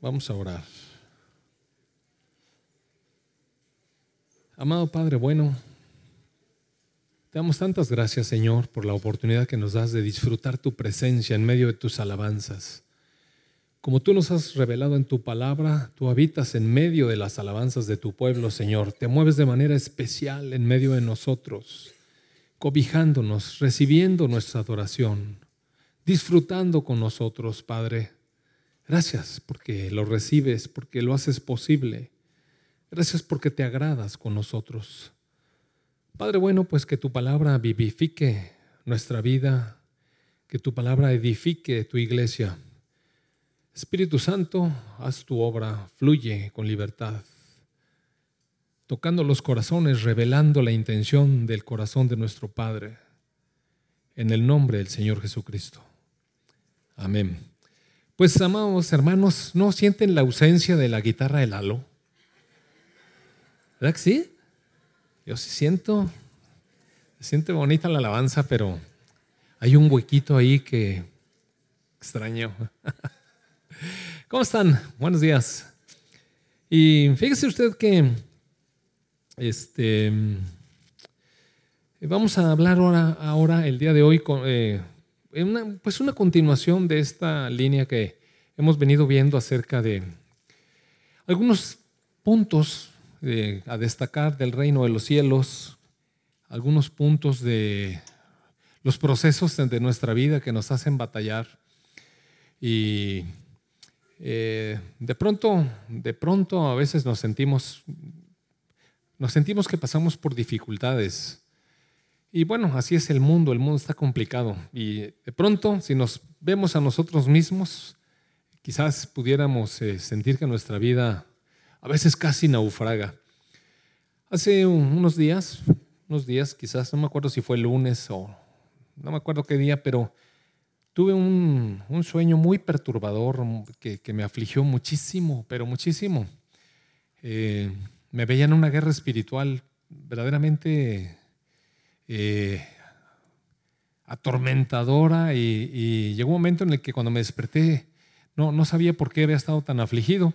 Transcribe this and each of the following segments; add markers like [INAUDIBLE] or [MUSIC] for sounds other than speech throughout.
Vamos a orar. Amado Padre bueno, te damos tantas gracias, Señor, por la oportunidad que nos das de disfrutar tu presencia en medio de tus alabanzas. Como tú nos has revelado en tu palabra, tú habitas en medio de las alabanzas de tu pueblo, Señor. Te mueves de manera especial en medio de nosotros, cobijándonos, recibiendo nuestra adoración, disfrutando con nosotros, Padre. Gracias porque lo recibes, porque lo haces posible. Gracias porque te agradas con nosotros. Padre bueno, pues que tu palabra vivifique nuestra vida, que tu palabra edifique tu iglesia Espíritu Santo, haz tu obra, fluye con libertad, tocando los corazones, revelando la intención del corazón de nuestro Padre, en el nombre del Señor Jesucristo. Amén. Pues, amados hermanos, ¿no sienten la ausencia de la guitarra de Lalo? ¿Verdad que sí? Yo sí siento, se siente bonita la alabanza, pero hay un huequito ahí que extraño. [LAUGHS] ¿Cómo están? Buenos días. Y fíjese usted que este, vamos a hablar ahora, ahora el día de hoy, con, eh, pues una continuación de esta línea que hemos venido viendo acerca de algunos puntos a destacar del reino de los cielos, algunos puntos de los procesos de nuestra vida que nos hacen batallar y eh, de pronto, de pronto a veces nos sentimos, nos sentimos que pasamos por dificultades. Y bueno, así es el mundo, el mundo está complicado. Y de pronto, si nos vemos a nosotros mismos, quizás pudiéramos eh, sentir que nuestra vida a veces casi naufraga. Hace unos días, unos días, quizás, no me acuerdo si fue el lunes o no me acuerdo qué día, pero tuve un, sueño muy perturbador que, me afligió muchísimo, pero muchísimo. Eh, me veía en una guerra espiritual verdaderamente eh, atormentadora y, llegó un momento en el que cuando me desperté no, no sabía por qué había estado tan afligido.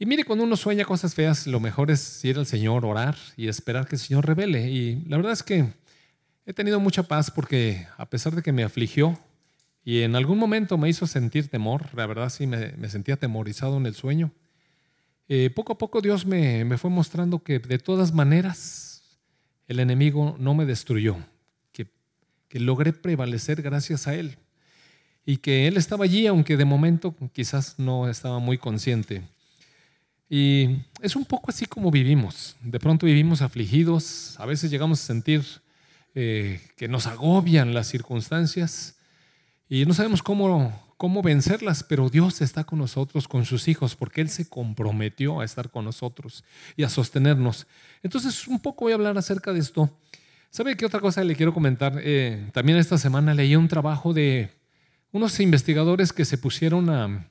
Y mire, cuando uno sueña cosas feas, lo mejor es ir al Señor, orar y esperar que el Señor revele. Y la verdad es que he tenido mucha paz porque a pesar de que me afligió, y en algún momento me hizo sentir temor, la verdad sí me, sentía atemorizado en el sueño. Eh, poco a poco Dios me, me, fue mostrando que de todas maneras el enemigo no me destruyó, que, que logré prevalecer gracias a Él y que Él estaba allí, aunque de momento quizás no estaba muy consciente. Y es un poco así como vivimos. De pronto vivimos afligidos, a veces llegamos a sentir eh, que nos agobian las circunstancias y no sabemos cómo, cómo vencerlas, pero Dios está con nosotros, con sus hijos, porque Él se comprometió a estar con nosotros y a sostenernos. Entonces, un poco voy a hablar acerca de esto. ¿Sabe qué otra cosa le quiero comentar? Eh, también esta semana leí un trabajo de unos investigadores que se pusieron a,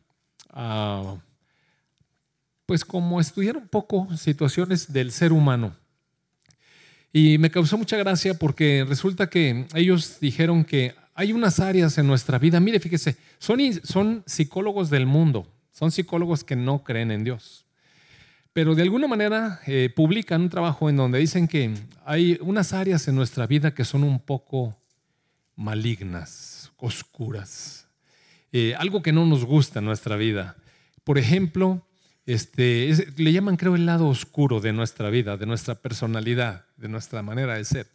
a pues como estudiar un poco situaciones del ser humano. Y me causó mucha gracia porque resulta que ellos dijeron que hay unas áreas en nuestra vida, mire, fíjese, son, son psicólogos del mundo, son psicólogos que no creen en Dios. Pero de alguna manera eh, publican un trabajo en donde dicen que hay unas áreas en nuestra vida que son un poco malignas, oscuras, eh, algo que no nos gusta en nuestra vida. Por ejemplo, este, le llaman creo el lado oscuro de nuestra vida, de nuestra personalidad, de nuestra manera de ser.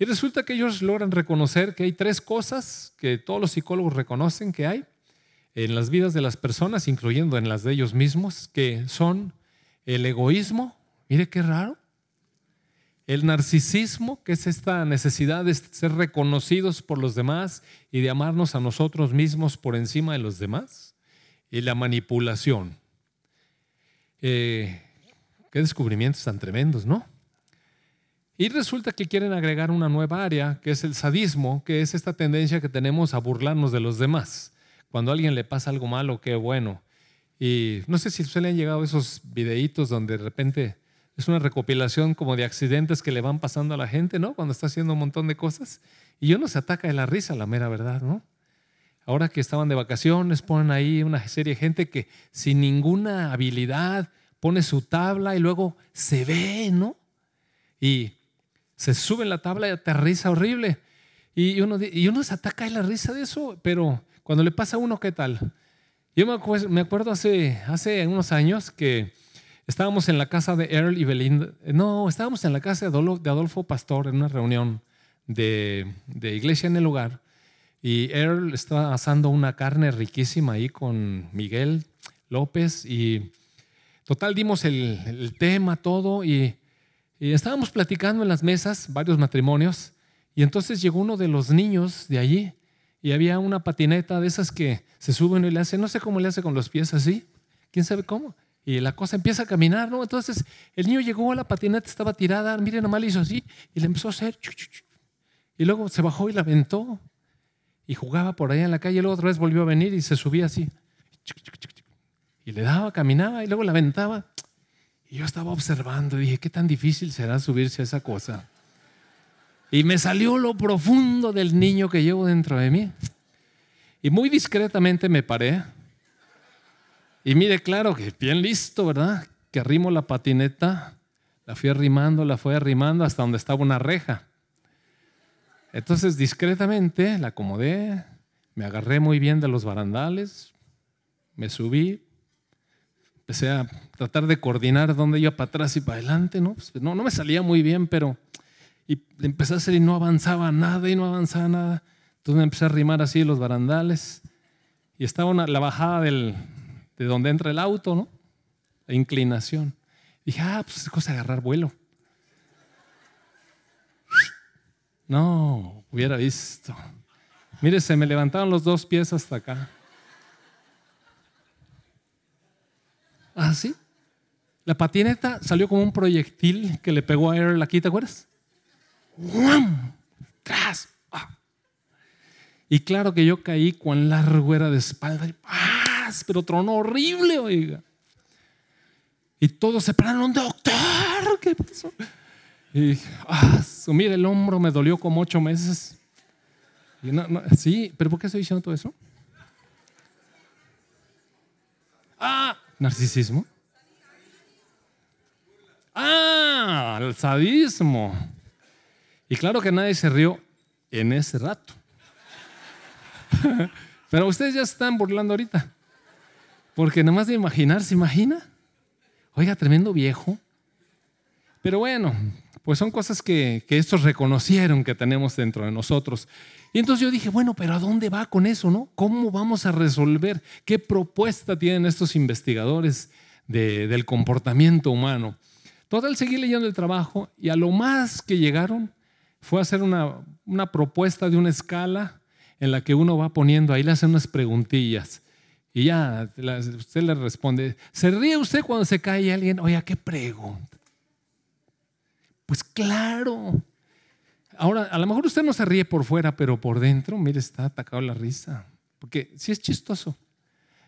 Y resulta que ellos logran reconocer que hay tres cosas que todos los psicólogos reconocen que hay en las vidas de las personas, incluyendo en las de ellos mismos, que son el egoísmo, mire qué raro, el narcisismo, que es esta necesidad de ser reconocidos por los demás y de amarnos a nosotros mismos por encima de los demás, y la manipulación. Eh, qué descubrimientos tan tremendos, ¿no? Y resulta que quieren agregar una nueva área, que es el sadismo, que es esta tendencia que tenemos a burlarnos de los demás. Cuando a alguien le pasa algo malo, qué bueno. Y no sé si se le han llegado esos videitos donde de repente es una recopilación como de accidentes que le van pasando a la gente, ¿no? Cuando está haciendo un montón de cosas. Y uno se ataca de la risa, la mera verdad, ¿no? ahora que estaban de vacaciones, ponen ahí una serie de gente que sin ninguna habilidad pone su tabla y luego se ve, ¿no? Y se sube en la tabla y aterriza horrible. Y uno, y uno se ataca en la risa de eso, pero cuando le pasa a uno, ¿qué tal? Yo me acuerdo, hace, hace unos años que estábamos en la casa de Earl y Belinda. No, estábamos en la casa de Adolfo, Pastor en una reunión de, de, iglesia en el lugar. Y Earl estaba asando una carne riquísima ahí con Miguel López. Y total, dimos el, el tema, todo. Y, y estábamos platicando en las mesas, varios matrimonios. Y entonces llegó uno de los niños de allí y había una patineta de esas que se suben y le hace, no sé cómo le hace con los pies así, quién sabe cómo. Y la cosa empieza a caminar, ¿no? Entonces el niño llegó la patineta, estaba tirada, miren, nomás le hizo así y le empezó a hacer. Y luego se bajó y la aventó y jugaba por allá en la calle. Y luego otra vez volvió a venir y se subía así. Y le daba, caminaba y luego la aventaba. Yo estaba observando y dije, ¿qué tan difícil será subirse a esa cosa? Y me salió lo profundo del niño que llevo dentro de mí. Y muy discretamente me paré. Y mire, claro que bien listo, ¿verdad? Que arrimo la patineta, la fui arrimando, la fui arrimando hasta donde estaba una reja. Entonces, discretamente la acomodé, me agarré muy bien de los barandales, me subí, empecé a tratar de coordinar dónde iba para atrás y para adelante, ¿no? Pues, no, no me salía muy bien, pero y empecé a hacer y no avanzaba nada y no avanzaba nada. Entonces me empecé a arrimar así los barandales y estaba la bajada del, de donde entra el auto, ¿no? La inclinación. dije, ah, pues es cosa de agarrar vuelo. No, hubiera visto. Mire, se me levantaron los dos pies hasta acá. ¿Ah, sí? La patineta salió como un proyectil que le pegó a Earl aquí, ¿te acuerdas? ¡Tras! Ah. Y claro que yo caí con largo era de espalda, pero tronó horrible, oiga. Y todos se pararon, doctor, ¿qué pasó? Y ah, mire, el hombro me dolió como ocho meses. sí, pero ¿por qué estoy diciendo todo eso? Ah, narcisismo. Ah, el sadismo. Y claro que nadie se rió en ese rato. [LAUGHS] Pero ustedes ya están burlando ahorita. Porque nomás de imaginar, ¿se imagina? Oiga, tremendo viejo. Pero bueno, pues son cosas que, que estos reconocieron que tenemos dentro de nosotros. Y entonces yo dije, bueno, pero ¿a dónde va con eso, no? ¿Cómo vamos a resolver? ¿Qué propuesta tienen estos investigadores del comportamiento humano? Total, seguí leyendo el trabajo y a lo más que llegaron fue hacer una, una propuesta de una escala en la que uno va poniendo, ahí le hacen unas preguntillas. Y ya usted le responde, ¿se ríe usted cuando se cae alguien? Oye, ¿qué pregunta? Pues claro. Ahora, a lo mejor usted no se ríe por fuera, pero por dentro, mire, está atacado la risa. Porque sí es chistoso,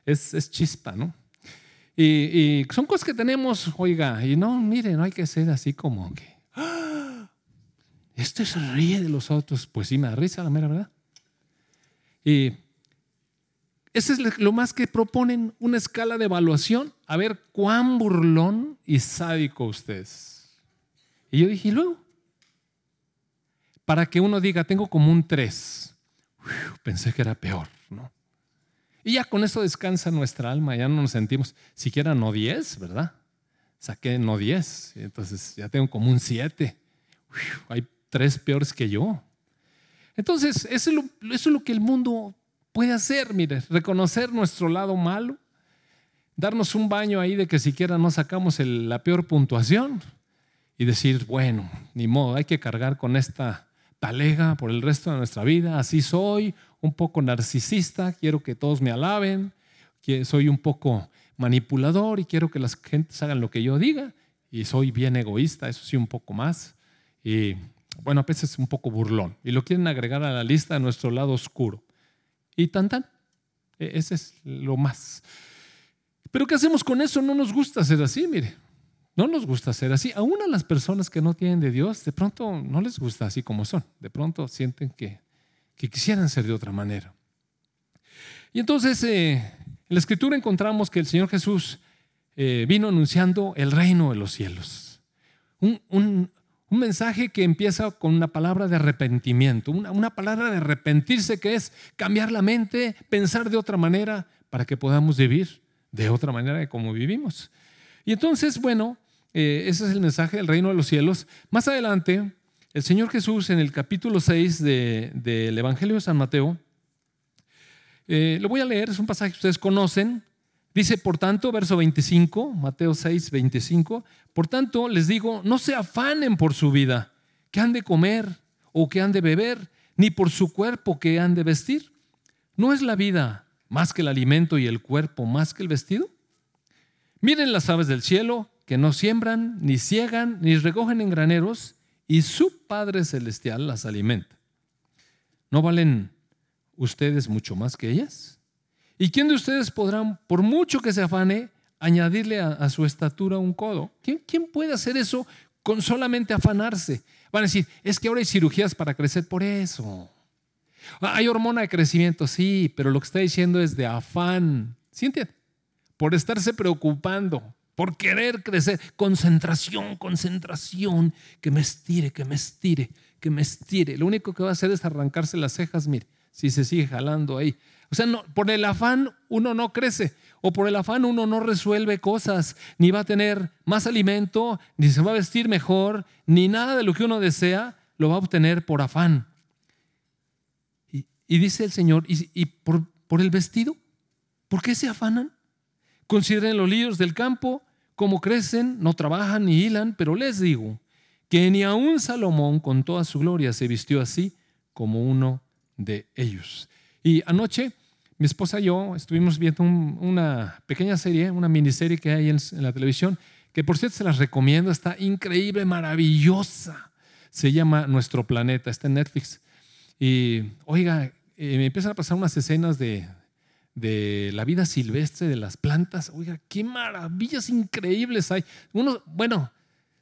es, es chispa, ¿no? Y, y, son cosas que tenemos, oiga, y no, mire, no hay que ser así como que, este se ríe de los otros. Pues sí, me da risa, la mera verdad. Y ese es lo más que proponen, una escala de evaluación, a ver cuán burlón y sádico usted es. Y yo dije, ¿y luego? Para que uno diga, tengo como un 3. pensé que era peor, ¿no? Y ya con eso descansa nuestra alma, ya no nos sentimos, siquiera no 10, ¿verdad? Saqué no 10, entonces ya tengo como un 7. Hay tres peores que yo. Entonces, eso es, lo, que el mundo puede hacer, mire, reconocer nuestro lado malo, darnos un baño ahí de que siquiera no sacamos la peor puntuación y decir, bueno, ni modo, hay que cargar con esta talega por el resto de nuestra vida, así soy, un poco narcisista, quiero que todos me alaben, que soy un poco manipulador y quiero que las gentes hagan lo que yo diga y soy bien egoísta, eso sí, un poco más. Y bueno, a veces es un poco burlón y lo quieren agregar a la lista de nuestro lado oscuro. Y tan tan, e, ese es lo más. Pero ¿qué hacemos con eso? No nos gusta ser así, mire. No nos gusta ser así. Aún a las personas que no tienen de Dios, de pronto no les gusta así como son. De pronto sienten que, que quisieran ser de otra manera. Y entonces eh, en la escritura encontramos que el Señor Jesús eh, vino anunciando el reino de los cielos. Un, un, un, mensaje que empieza con una palabra de arrepentimiento, una, una palabra de arrepentirse que es cambiar la mente, pensar de otra manera para que podamos vivir de otra manera de como vivimos. Y entonces, bueno, eh, ese es el mensaje del reino de los cielos. Más adelante, el Señor Jesús en el capítulo 6 del de, Evangelio de San Mateo, eh, lo voy a leer, es un pasaje que ustedes conocen. Dice, por tanto, verso 25, Mateo 6, 25, por tanto les digo, no se afanen por su vida, que han de comer o que han de beber, ni por su cuerpo que han de vestir. ¿No es la vida más que el alimento y el cuerpo más que el vestido? Miren las aves del cielo, que no siembran, ni ciegan, ni recogen en graneros, y su Padre Celestial las alimenta. ¿No valen ustedes mucho más que ellas? ¿Y quién de ustedes podrá, por mucho que se afane, añadirle a, su estatura un codo? ¿Quién, ¿Quién, puede hacer eso con solamente afanarse? Van a decir, es que ahora hay cirugías para crecer por eso. Hay hormona de crecimiento, sí, pero lo que está diciendo es de afán. ¿Sí? Por estarse preocupando por querer crecer. Concentración, concentración, que me estire, que me estire, que me estire. Lo único que va a hacer es arrancarse las cejas, mire, si se sigue jalando ahí. O sea, no, por el afán uno no crece, o por el afán uno no resuelve cosas, ni va a tener más alimento, ni se va a vestir mejor, ni nada de lo que uno desea lo va a obtener por afán. Y, dice el Señor, ¿y, por, por el vestido? ¿Por qué se afanan? Consideren los líderes del campo, cómo crecen, no trabajan ni hilan, pero les digo que ni aun Salomón con toda su gloria se vistió así como uno de ellos. Y anoche mi esposa y yo estuvimos viendo una pequeña serie, una miniserie que hay en, la televisión, que por cierto se las recomiendo, está increíble, maravillosa. Se llama Nuestro Planeta, está en Netflix. Y oiga, eh, me empiezan a pasar unas escenas de, de la vida silvestre, de las plantas. Oiga, qué maravillas increíbles hay. Uno, bueno,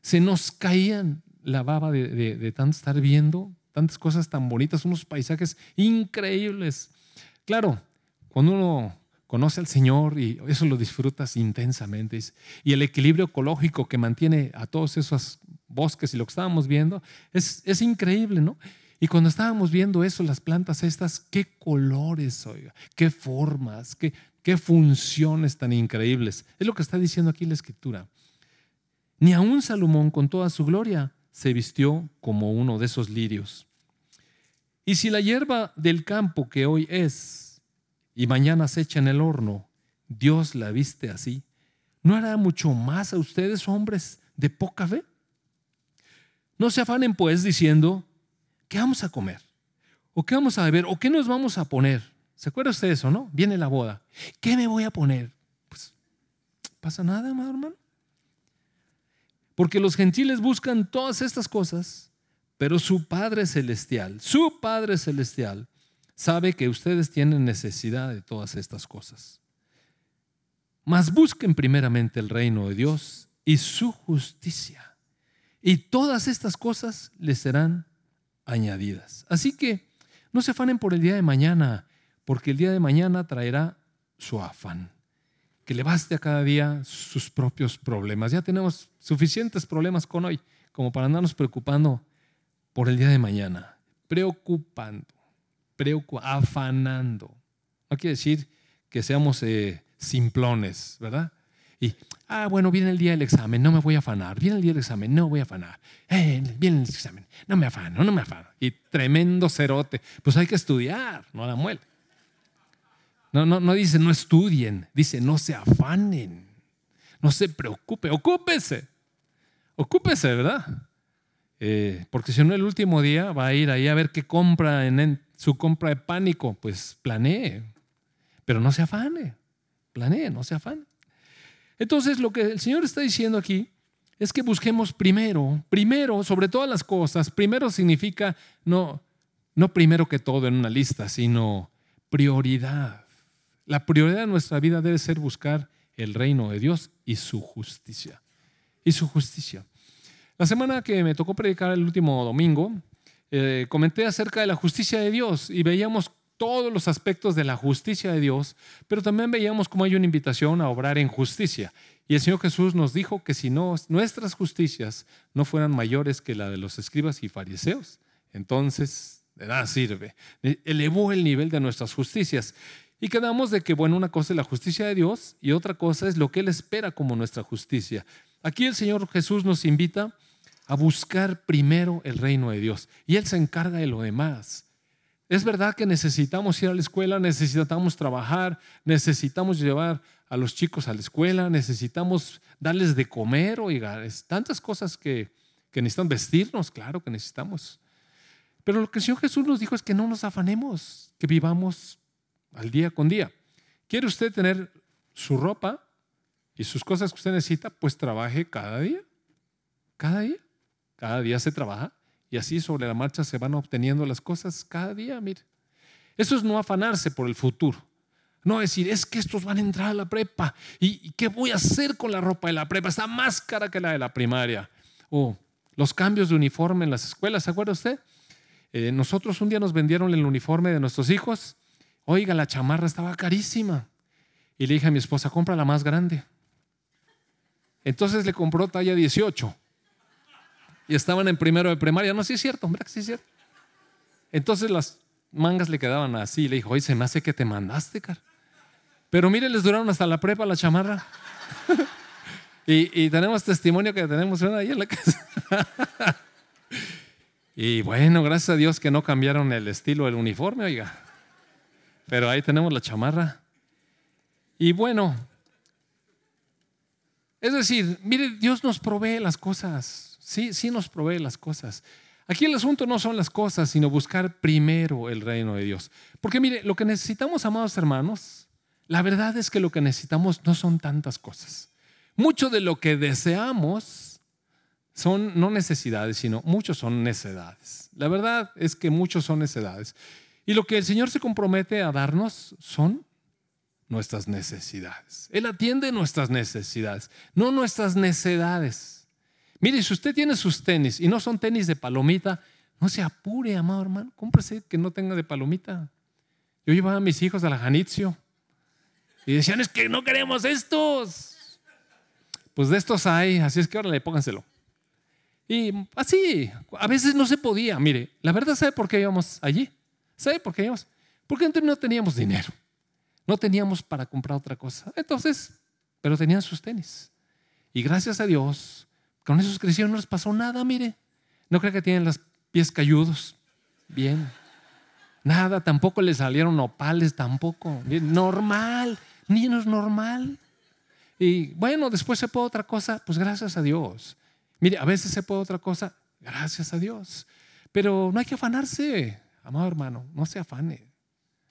se nos caían la baba de, tanto estar viendo tantas cosas tan bonitas, unos paisajes increíbles. Claro, cuando uno conoce al Señor y eso lo disfrutas intensamente. Y el equilibrio ecológico que mantiene a todos esos bosques y lo que estábamos viendo es, es increíble, ¿no? Y cuando estábamos viendo eso, las plantas estas, qué colores, oiga, qué formas, qué, qué funciones tan increíbles. Es lo que está diciendo aquí la escritura. Ni aun Salomón con toda su gloria se vistió como uno de esos lirios. Y si la hierba del campo que hoy es y mañana se echa en el horno, Dios la viste así, ¿no hará mucho más a ustedes, hombres de poca fe? No se afanen pues diciendo, ¿qué vamos a comer? ¿O qué vamos a beber? ¿O qué nos vamos a poner? ¿Se acuerda usted de eso, no? Viene la boda. ¿Qué me voy a poner? Pues, ¿pasa nada, hermano? Porque los gentiles buscan todas estas cosas, pero su Padre Celestial, su Padre Celestial, sabe que ustedes tienen necesidad de todas estas cosas. Mas busquen primeramente el reino de Dios y su justicia. Y todas estas cosas les serán añadidas. Así que no se afanen por el día de mañana, porque el día de mañana traerá su afán. Que le baste a cada día sus propios problemas. Ya tenemos suficientes problemas con hoy como para andarnos preocupando por el día de mañana. Preocupando, afanando. No quiere decir que seamos eh, simplones, ¿verdad? Y, ah, bueno, viene el día del examen, no me voy a afanar. Viene el día del examen, no voy a afanar. Eh, viene el examen, no me afano, no me afano. Y tremendo cerote. Pues hay que estudiar, no la muele. No, no, no dice no estudien, dice no se afanen, no se preocupe, ocúpese, ocúpese, ¿verdad? Eh, porque si no el último día va a ir ahí a ver qué compra en su compra de pánico, pues planee, pero no se afane, planee, no se afane. Entonces, lo que el Señor está diciendo aquí es que busquemos primero, primero, sobre todas las cosas, primero significa no, no primero que todo en una lista, sino prioridad. La prioridad de nuestra vida debe ser buscar el reino de Dios y su justicia. Y su justicia. La semana que me tocó predicar el último domingo, eh, comenté acerca de la justicia de Dios y veíamos todos los aspectos de la justicia de Dios, pero también veíamos cómo hay una invitación a obrar en justicia. Y el Señor Jesús nos dijo que si no, nuestras justicias no fueran mayores que la de los escribas y fariseos, entonces de nada sirve. Elevó el nivel de nuestras justicias. Y quedamos de que, bueno, una cosa es la justicia de Dios y otra cosa es lo que Él espera como nuestra justicia. Aquí el Señor Jesús nos invita a buscar primero el reino de Dios y Él se encarga de lo demás. Es verdad que necesitamos ir a la escuela, necesitamos trabajar, necesitamos llevar a los chicos a la escuela, necesitamos darles de comer, oiga, es tantas cosas que, que necesitan vestirnos, claro que necesitamos. Pero lo que el Señor Jesús nos dijo es que no nos afanemos, que vivamos al día con día. ¿Quiere usted tener su ropa y sus cosas que usted necesita? Pues trabaje cada día. Cada día. Cada día se trabaja y así sobre la marcha se van obteniendo las cosas cada día, mire. Eso es no afanarse por el futuro. No decir, es que estos van a entrar a la prepa. ¿Y, qué voy a hacer con la ropa de la prepa? Está más cara que la de la primaria. O los cambios de uniforme en las escuelas, ¿se acuerda usted? Eh, nosotros un día nos vendieron el uniforme de nuestros hijos. Oiga, la chamarra estaba carísima. Y le dije a mi esposa, compra la más grande. Entonces le compró talla 18 y estaban en primero de primaria. No, sí es cierto, hombre, sí es cierto. Entonces las mangas le quedaban así. Le dijo, oye, se me hace que te mandaste, car. Pero mire, les duraron hasta la prepa la chamarra. [LAUGHS] y, tenemos testimonio que tenemos una ahí en la casa. [LAUGHS] y bueno, gracias a Dios que no cambiaron el estilo del uniforme, oiga. Pero ahí tenemos la chamarra. Y bueno, es decir, mire, Dios nos provee las cosas. Sí, sí nos provee las cosas. Aquí el asunto no son las cosas, sino buscar primero el reino de Dios. Porque mire, lo que necesitamos, amados hermanos, la verdad es que lo que necesitamos no son tantas cosas. Mucho de lo que deseamos son no necesidades, sino muchos son necedades. La verdad es que muchos son necedades. Y lo que el Señor se compromete a darnos son nuestras necesidades. Él atiende nuestras necesidades, no nuestras necedades. Mire, si usted tiene sus tenis y no son tenis de palomita, no se apure, amado hermano. Cómprese que no tenga de palomita. Yo llevaba a mis hijos a la Janitzio y decían, es que no queremos estos. Pues de estos hay, así es que ahora le pónganselo. Y así, a veces no se podía. Mire, la verdad, ¿sabe por qué íbamos allí? ¿Sabe por qué íbamos? Porque no teníamos dinero. No teníamos para comprar otra cosa. Entonces, pero tenían sus tenis. Y gracias a Dios, con esos crecieron, no les pasó nada, mire. No creo que tienen los pies cayudos. Bien. Nada, tampoco les salieron opales, tampoco. Normal, niños normal. Y bueno, después se puede otra cosa, pues gracias a Dios. Mire, a veces se puede otra cosa, gracias a Dios. Pero no hay que afanarse, amado hermano, no se afane,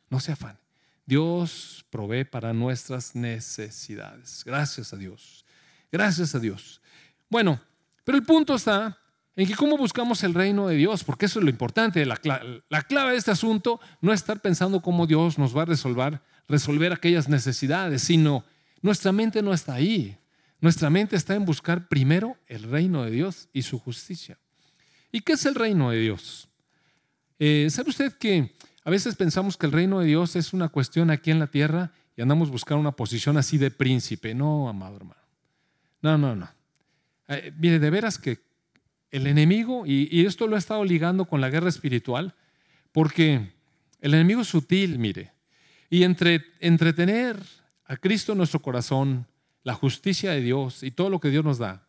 no se afane. Dios provee para nuestras necesidades. Gracias a Dios. Gracias a Dios. Bueno, pero el punto está en que cómo buscamos el reino de Dios, porque eso es lo importante. La, clave de este asunto no es estar pensando cómo Dios nos va a resolver, resolver aquellas necesidades, sino nuestra mente no está ahí. Nuestra mente está en buscar primero el reino de Dios y su justicia. ¿Y qué es el reino de Dios? Eh, ¿Sabe usted que a veces pensamos que el reino de Dios es una cuestión aquí en la tierra y andamos buscando una posición así de príncipe? No, amado hermano. No, no, no. Eh, mire, de veras que el enemigo, y, esto lo ha estado ligando con la guerra espiritual, porque el enemigo es sutil, mire, y entre, entretener a Cristo en nuestro corazón, la justicia de Dios y todo lo que Dios nos da,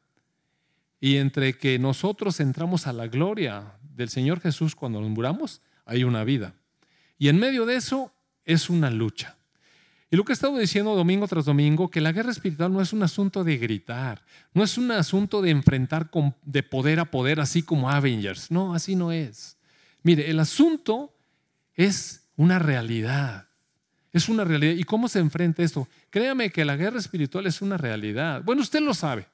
y entre que nosotros entramos a la gloria del Señor Jesús cuando nos muramos, hay una vida. Y en medio de eso es una lucha. Y lo que he estado diciendo domingo tras domingo, que la guerra espiritual no es un asunto de gritar, no es un asunto de enfrentar de poder a poder, así como Avengers. No, así no es. Mire, el asunto es una realidad. Es una realidad. ¿Y cómo se enfrenta esto? Créame que la guerra espiritual es una realidad. Bueno, usted lo sabe.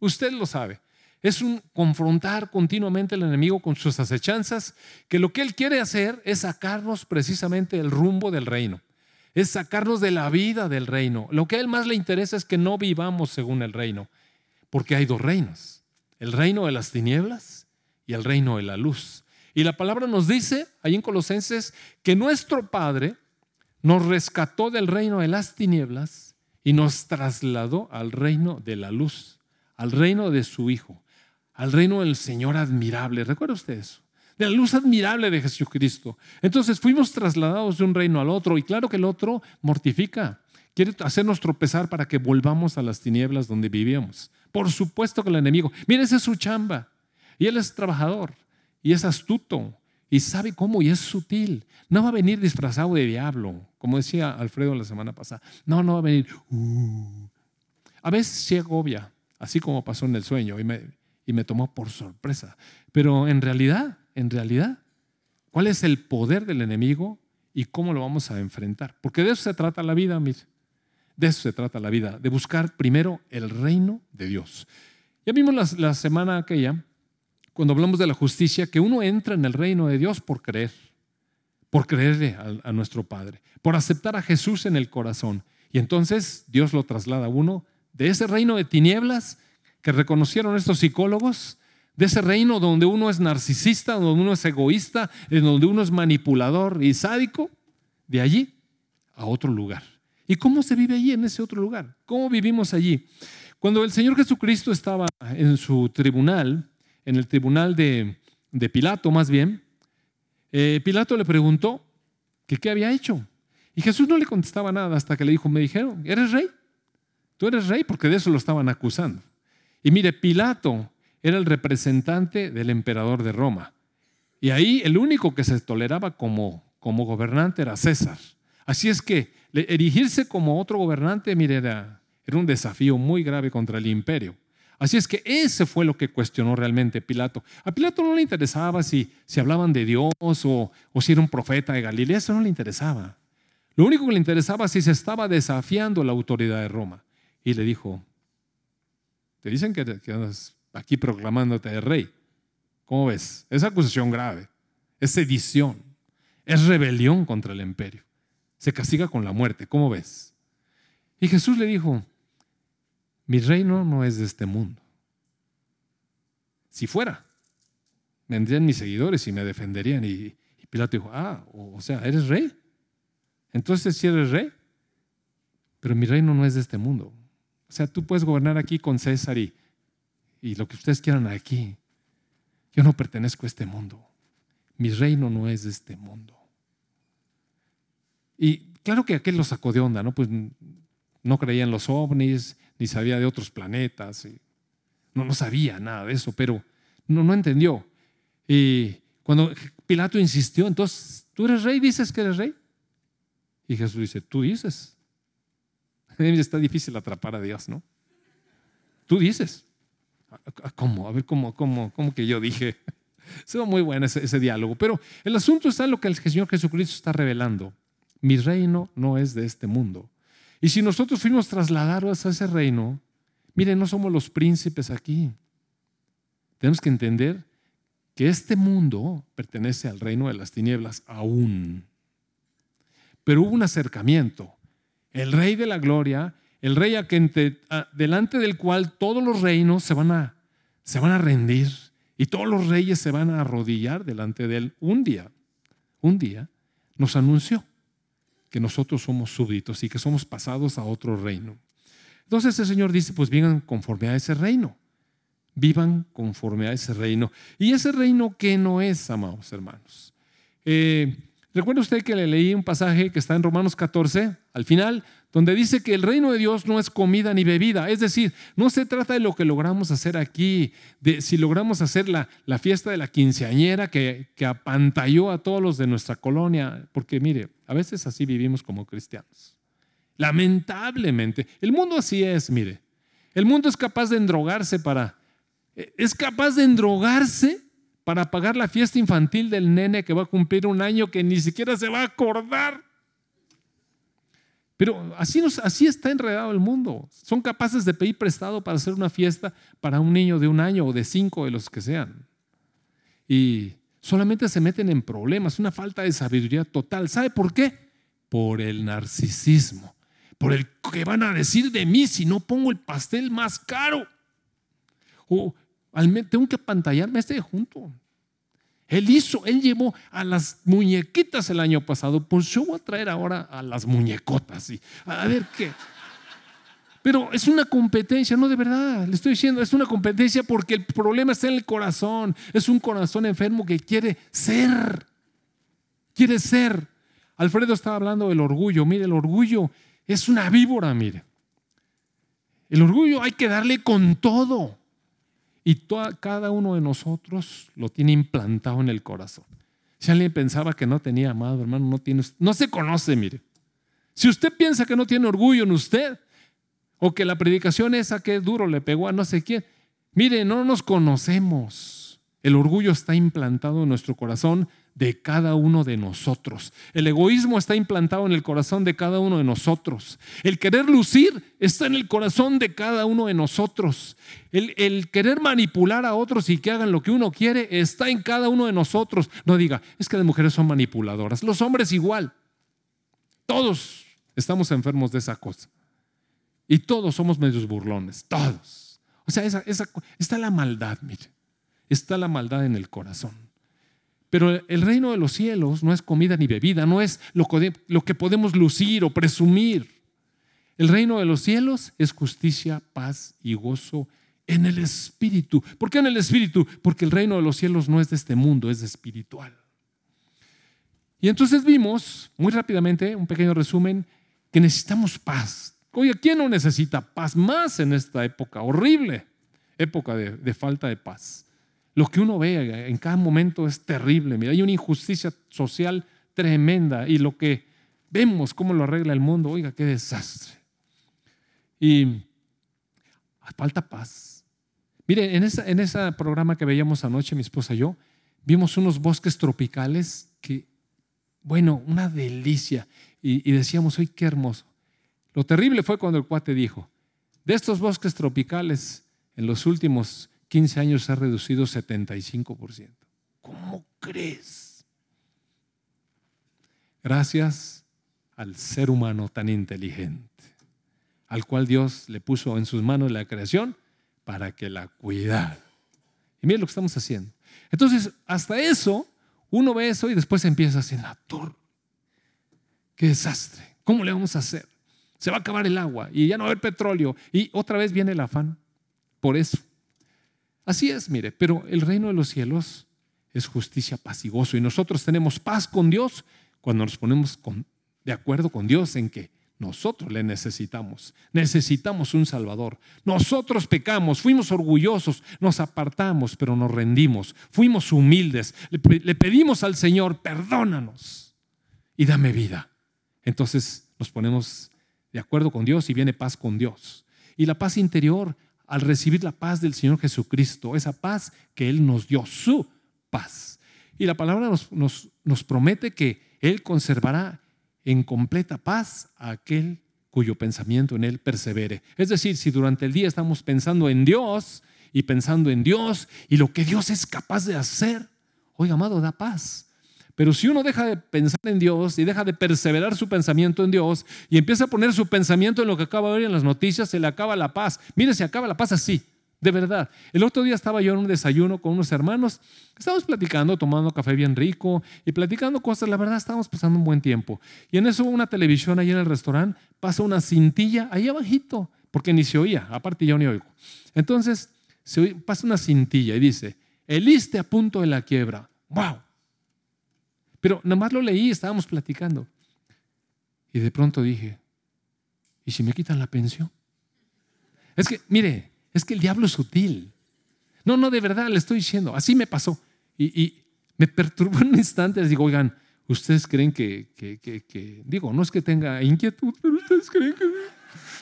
Usted lo sabe. Es un confrontar continuamente al enemigo con sus acechanzas, que lo que él quiere hacer es sacarnos precisamente el rumbo del reino es sacarnos de la vida del reino. Lo que a Él más le interesa es que no vivamos según el reino, porque hay dos reinos, el reino de las tinieblas y el reino de la luz. Y la palabra nos dice, ahí en Colosenses, que nuestro Padre nos rescató del reino de las tinieblas y nos trasladó al reino de la luz, al reino de su Hijo, al reino del Señor admirable. ¿Recuerda usted eso? De la luz admirable de Jesucristo. Entonces fuimos trasladados de un reino al otro y claro que el otro mortifica. Quiere hacernos tropezar para que volvamos a las tinieblas donde vivíamos. Por supuesto que el enemigo, mire, esa es su chamba. Y él es trabajador y es astuto y sabe cómo y es sutil. No va a venir disfrazado de diablo, como decía Alfredo la semana pasada. No, no va a venir. Uh. A veces se agobia, así como pasó en el sueño y me, y me tomó por sorpresa. Pero en realidad, en realidad, ¿cuál es el poder del enemigo y cómo lo vamos a enfrentar? Porque de eso se trata la vida, mire. De eso se trata la vida, de buscar primero el reino de Dios. Ya vimos la, semana aquella cuando hablamos de la justicia, que uno entra en el reino de Dios por creer, por creerle a, nuestro Padre, por aceptar a Jesús en el corazón. Y entonces Dios lo traslada a uno de ese reino de tinieblas que reconocieron estos psicólogos, de ese reino donde uno es narcisista, donde uno es egoísta, donde uno es manipulador y sádico, de allí a otro lugar. ¿Y cómo se vive allí en ese otro lugar? ¿Cómo vivimos allí? Cuando el Señor Jesucristo estaba en su tribunal, en el tribunal de, Pilato más bien, eh, Pilato le preguntó que qué había hecho. Y Jesús no le contestaba nada hasta que le dijo, me dijeron, ¿eres rey? Tú eres rey porque de eso lo estaban acusando. Y mire, Pilato era el representante del emperador de Roma. Y ahí el único que se toleraba como, como gobernante era César. Así es que erigirse como otro gobernante, mire, era un desafío muy grave contra el imperio. Así es que ese fue lo que cuestionó realmente Pilato. A Pilato no le interesaba si, si hablaban de Dios o, o si era un profeta de Galilea, eso no le interesaba. Lo único que le interesaba es si se estaba desafiando la autoridad de Roma. Y le dijo, te dicen que, que andas aquí proclamándote rey. ¿Cómo ves? Es acusación grave, es sedición, es rebelión contra el imperio. Se castiga con la muerte. ¿Cómo ves? Y Jesús le dijo, mi reino no es de este mundo. Si fuera, vendrían mis seguidores y me defenderían. Y, Pilato dijo, ah, o, sea, ¿eres rey? Entonces si eres rey, pero mi reino no es de este mundo. O sea, tú puedes gobernar aquí con César y, y lo que ustedes quieran aquí. Yo no pertenezco a este mundo. Mi reino no es de este mundo. Y claro que aquel lo sacó de onda, ¿no? Pues no creía en los ovnis, ni sabía de otros planetas. no, no sabía nada de eso, pero no, no entendió. Y cuando Pilato insistió, entonces, ¿tú eres rey? ¿Dices que eres rey? Y Jesús dice, tú dices. [LAUGHS] Está difícil atrapar a Dios, ¿no? Tú dices. ¿Cómo? A ver, ¿cómo, cómo, cómo que yo dije? [LAUGHS] Se muy bueno ese, ese, diálogo. Pero el asunto está en lo que el Señor Jesucristo está revelando. Mi reino no es de este mundo. Y si nosotros fuimos trasladados a ese reino, miren, no somos los príncipes aquí. Tenemos que entender que este mundo pertenece al reino de las tinieblas aún. Pero hubo un acercamiento. El rey de la gloria, el rey a que delante del cual todos los reinos se van, a, a rendir y todos los reyes se van a arrodillar delante de él un día, un día, nos anunció que nosotros somos súbditos y que somos pasados a otro reino. Entonces el Señor dice, pues vivan conforme a ese reino. Vivan conforme a ese reino. ¿Y ese reino qué no es, amados hermanos? Eh, Recuerda usted que le leí un pasaje que está en Romanos 14, al final, donde dice que el reino de Dios no es comida ni bebida. Es decir, no se trata de lo que logramos hacer aquí, de si logramos hacer la, la fiesta de la quinceañera que, que apantalló a todos los de nuestra colonia, porque mire, a veces así vivimos como cristianos. Lamentablemente, el mundo así es, mire. El mundo es capaz de endrogarse para, es capaz de endrogarse para pagar la fiesta infantil del nene que va a cumplir un año que ni siquiera se va a acordar. Pero así, así está enredado el mundo. Son capaces de pedir prestado para hacer una fiesta para un niño de un año o de cinco de los que sean. Y solamente se meten en problemas, una falta de sabiduría total. ¿Sabe por qué? Por el narcisismo, por el que van a decir de mí si no pongo el pastel más caro. O tengo que pantallarme este junto. Él hizo, él llevó a las muñequitas el año pasado, pues yo voy a traer ahora a las muñecotas. A ver qué. Pero es una competencia, no de verdad, le estoy diciendo, es una competencia porque el problema está en el corazón. Es un corazón enfermo que quiere ser. Quiere ser. Alfredo estaba hablando del orgullo. Mire, el orgullo es una víbora, mire. El orgullo hay que darle con todo. Y cada uno de nosotros lo tiene implantado en el corazón. Si alguien pensaba que no tenía amado, hermano, no, tiene, no se conoce, mire. Si usted piensa que no tiene orgullo en usted, o que la predicación esa que duro le pegó a no sé quién. Mire, no nos conocemos. El orgullo está implantado en nuestro corazón de cada uno de nosotros. El egoísmo está implantado en el corazón de cada uno de nosotros. El querer lucir está en el corazón de cada uno de nosotros. El, querer manipular a otros y que hagan lo que uno quiere está en cada uno de nosotros. No diga, es que las mujeres son manipuladoras. Los hombres igual. Todos estamos enfermos de esa cosa. Y todos somos medios burlones, todos. O sea, esa, está la maldad, mire. Está la maldad en el corazón. Pero el reino de los cielos no es comida ni bebida, no es lo, que podemos lucir o presumir. El reino de los cielos es justicia, paz y gozo en el Espíritu. ¿Por qué en el Espíritu? Porque el reino de los cielos no es de este mundo, es de espiritual. Y entonces vimos, muy rápidamente, un pequeño resumen, que necesitamos paz. Oye, ¿quién no necesita paz más en esta época horrible? Época de, falta de paz. Lo que uno ve en cada momento es terrible. Mira, hay una injusticia social tremenda y lo que vemos cómo lo arregla el mundo, oiga, qué desastre. Y falta paz. Mire, en, en ese programa que veíamos anoche, mi esposa y yo, vimos unos bosques tropicales que, bueno, una delicia. Y, decíamos, ¡ay, qué hermoso! Lo terrible fue cuando el cuate dijo, de estos bosques tropicales, en los últimos 15 años se ha reducido 75%. ¿Cómo crees? Gracias al ser humano tan inteligente, al cual Dios le puso en sus manos la creación para que la cuidara. Y miren lo que estamos haciendo. Entonces, hasta eso, uno ve eso y después empieza a decir, qué desastre, ¿cómo le vamos a hacer? se va a acabar el agua y ya no va a haber petróleo. Y otra vez viene el afán por eso. Así es, mire, pero el reino de los cielos es justicia, paz y gozo. Y nosotros tenemos paz con Dios cuando nos ponemos de acuerdo con Dios en que nosotros le necesitamos. Necesitamos un Salvador. Nosotros pecamos, fuimos orgullosos, nos apartamos, pero nos rendimos. Fuimos humildes. le pedimos al Señor, perdónanos y dame vida. Entonces nos ponemos de acuerdo con Dios y viene paz con Dios. Y la paz interior al recibir la paz del Señor Jesucristo, esa paz que Él nos dio, su paz. Y la palabra nos, nos, nos promete que Él conservará en completa paz a aquel cuyo pensamiento en Él persevere. Es decir, si durante el día estamos pensando en Dios y pensando en Dios y lo que Dios es capaz de hacer, oiga, amado, da paz. Pero si uno deja de pensar en Dios y deja de perseverar su pensamiento en Dios y empieza a poner su pensamiento en lo que acaba de ver en las noticias, se le acaba la paz. Mire, se acaba la paz así, de verdad. El otro día estaba yo en un desayuno con unos hermanos, estábamos platicando, tomando café bien rico y platicando cosas, la verdad estábamos pasando un buen tiempo. Y en eso una televisión ahí en el restaurante, pasa una cintilla ahí abajito, porque ni se oía, aparte yo ni oigo. Entonces, se pasa una cintilla y dice, el iste a punto de la quiebra. ¡Wow! Pero nada más lo leí, estábamos platicando. Y de pronto dije, ¿y si me quitan la pensión? Es que, mire, es que el diablo es sutil. No, no, de verdad, le estoy diciendo, así me pasó. Y, me perturbó un instante, les digo, oigan, ¿ustedes creen que, que, que, digo, no es que tenga inquietud, pero ustedes creen que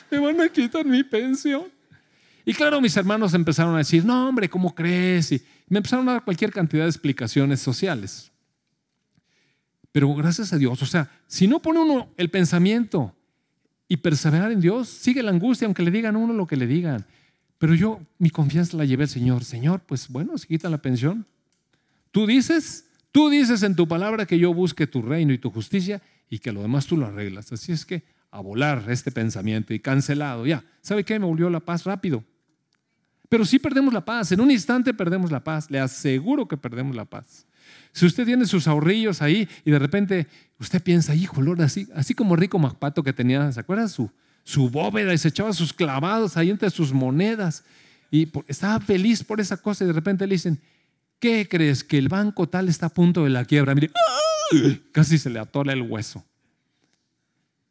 me van a quitar mi pensión? Y claro, mis hermanos empezaron a decir, no, hombre, ¿cómo crees? Y me empezaron a dar cualquier cantidad de explicaciones sociales. Pero gracias a Dios, o sea, si no pone uno el pensamiento y perseverar en Dios, sigue la angustia, aunque le digan a uno lo que le digan. Pero yo mi confianza la llevé al Señor. Señor, pues bueno, si quitan la pensión. Tú dices, tú dices en tu palabra que yo busque tu reino y tu justicia y que lo demás tú lo arreglas. Así es que a volar este pensamiento y cancelado. Ya, ¿sabe qué? Me volvió la paz rápido. Pero sí perdemos la paz. En un instante perdemos la paz. Le aseguro que perdemos la paz. Si usted tiene sus ahorrillos ahí y de repente usted piensa, hijo, Lord, así, así como Rico Macpato que tenía, ¿se acuerda? Su, su bóveda y se echaba sus clavados ahí entre sus monedas y estaba feliz por esa cosa y de repente le dicen, ¿qué crees? Que el banco tal está a punto de la quiebra. Mire, casi se le atola el hueso.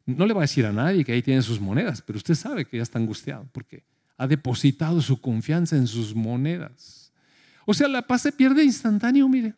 No le va a decir a nadie que ahí tiene sus monedas, pero usted sabe que ya está angustiado porque ha depositado su confianza en sus monedas. O sea, la paz se pierde instantáneo, mire.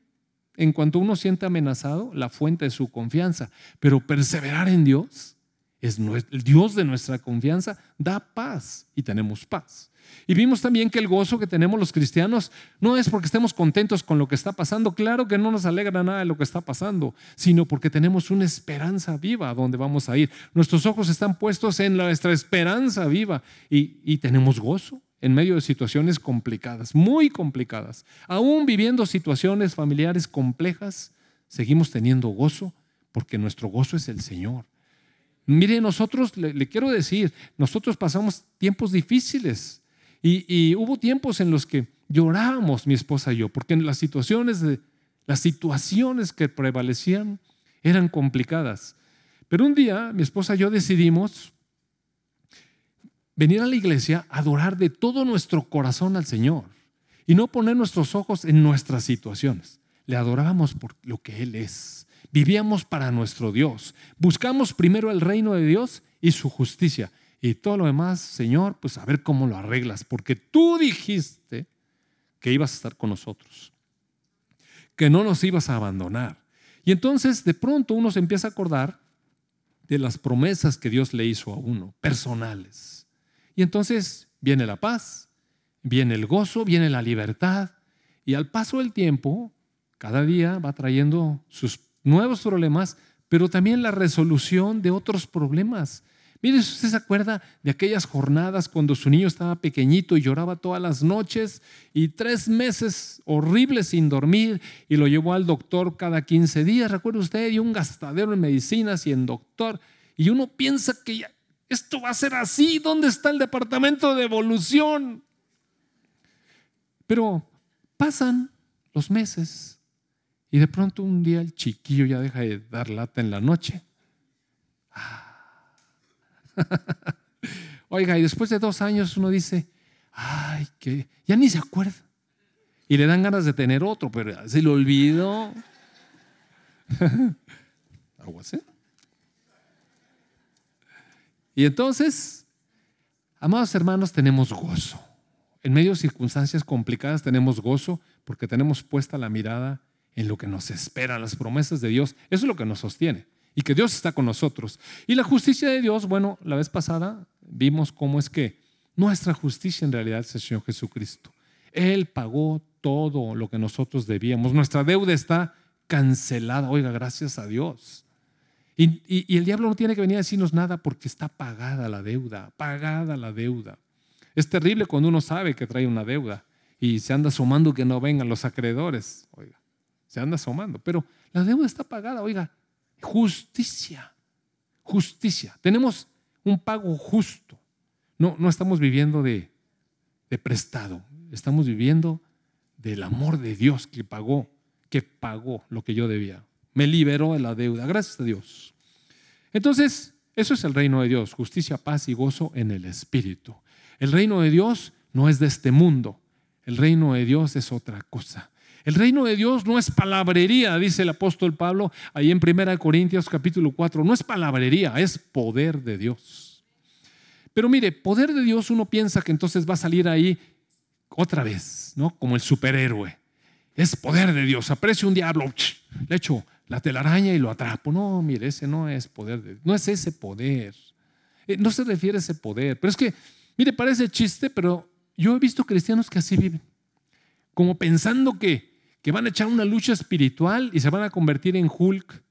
En cuanto uno siente amenazado, la fuente de su confianza. Pero perseverar en Dios, es el Dios de nuestra confianza, da paz y tenemos paz. Y vimos también que el gozo que tenemos los cristianos no es porque estemos contentos con lo que está pasando, claro que no nos alegra nada de lo que está pasando, sino porque tenemos una esperanza viva a donde vamos a ir. Nuestros ojos están puestos en nuestra esperanza viva y, y tenemos gozo en medio de situaciones complicadas, muy complicadas. Aún viviendo situaciones familiares complejas, seguimos teniendo gozo porque nuestro gozo es el Señor. Mire, nosotros, le, quiero decir, nosotros pasamos tiempos difíciles y, hubo tiempos en los que llorábamos mi esposa y yo, porque las situaciones, las situaciones que prevalecían eran complicadas. Pero un día mi esposa y yo decidimos venir a la iglesia a adorar de todo nuestro corazón al Señor y no poner nuestros ojos en nuestras situaciones. Le adorábamos por lo que Él es. Vivíamos para nuestro Dios. Buscamos primero el reino de Dios y su justicia. Y todo lo demás, Señor, pues a ver cómo lo arreglas, porque tú dijiste que ibas a estar con nosotros, que no nos ibas a abandonar. Y entonces de pronto uno se empieza a acordar de las promesas que Dios le hizo a uno, personales. Y entonces viene la paz, viene el gozo, viene la libertad. Y al paso del tiempo, cada día va trayendo sus nuevos problemas, pero también la resolución de otros problemas. Mire, usted se acuerda de aquellas jornadas cuando su niño estaba pequeñito y lloraba todas las noches y tres meses horribles sin dormir y lo llevó al doctor cada 15 días, recuerda usted, y un gastadero en medicinas y en doctor. Y uno piensa que esto va a ser así, ¿dónde está el departamento de evolución? Pero pasan los meses y de pronto un día el chiquillo ya deja de dar lata en la noche. Ah. [LAUGHS] Oiga, y después de dos años uno dice, ay, que ya ni se acuerda. Y le dan ganas de tener otro, pero se lo olvidó. [LAUGHS] Aguas, ¿eh? Y entonces, amados hermanos, tenemos gozo. En medio de circunstancias complicadas tenemos gozo porque tenemos puesta la mirada en lo que nos espera, las promesas de Dios. Eso es lo que nos sostiene y que Dios está con nosotros. Y la justicia de Dios, bueno, la vez pasada vimos cómo es que nuestra justicia en realidad es el Señor Jesucristo. Él pagó todo lo que nosotros debíamos. Nuestra deuda está cancelada. Oiga, gracias a Dios. Y, el diablo no tiene que venir a decirnos nada porque está pagada la deuda, pagada la deuda. Es terrible cuando uno sabe que trae una deuda y se anda sumando que no vengan los acreedores. Oiga, se anda asomando, pero la deuda está pagada, oiga, justicia, justicia. Tenemos un pago justo. No, no estamos viviendo de, de prestado, estamos viviendo del amor de Dios que pagó, que pagó lo que yo debía. Me liberó de la deuda, gracias a Dios. Entonces, eso es el reino de Dios, justicia, paz y gozo en el Espíritu. El reino de Dios no es de este mundo, el reino de Dios es otra cosa. El reino de Dios no es palabrería, dice el apóstol Pablo ahí en 1 Corintios capítulo 4. No es palabrería, es poder de Dios. Pero mire, poder de Dios uno piensa que entonces va a salir ahí otra vez, ¿no? Como el superhéroe. Es poder de Dios. Aprecio un diablo, le echo la telaraña y lo atrapo. No, mire, ese no es poder de. No es ese poder. Eh, no se refiere a ese poder. Pero es que, mire, parece chiste, pero yo he visto cristianos que así viven. Como pensando que que van a echar una lucha espiritual y se van a convertir en Hulk.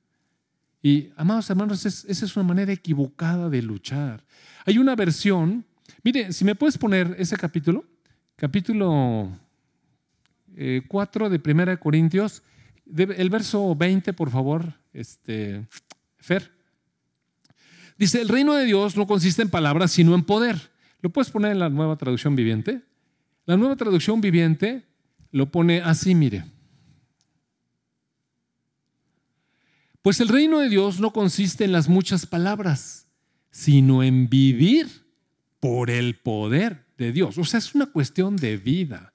Y, amados hermanos, esa es una manera equivocada de luchar. Hay una versión, mire, si me puedes poner ese capítulo, capítulo 4 eh, de 1 Corintios, el verso 20, por favor, este, Fer. Dice, el reino de Dios no consiste en palabras, sino en poder. ¿Lo puedes poner en la nueva traducción viviente? La nueva traducción viviente lo pone así, mire. Pues el reino de Dios no consiste en las muchas palabras, sino en vivir por el poder de Dios. O sea, es una cuestión de vida.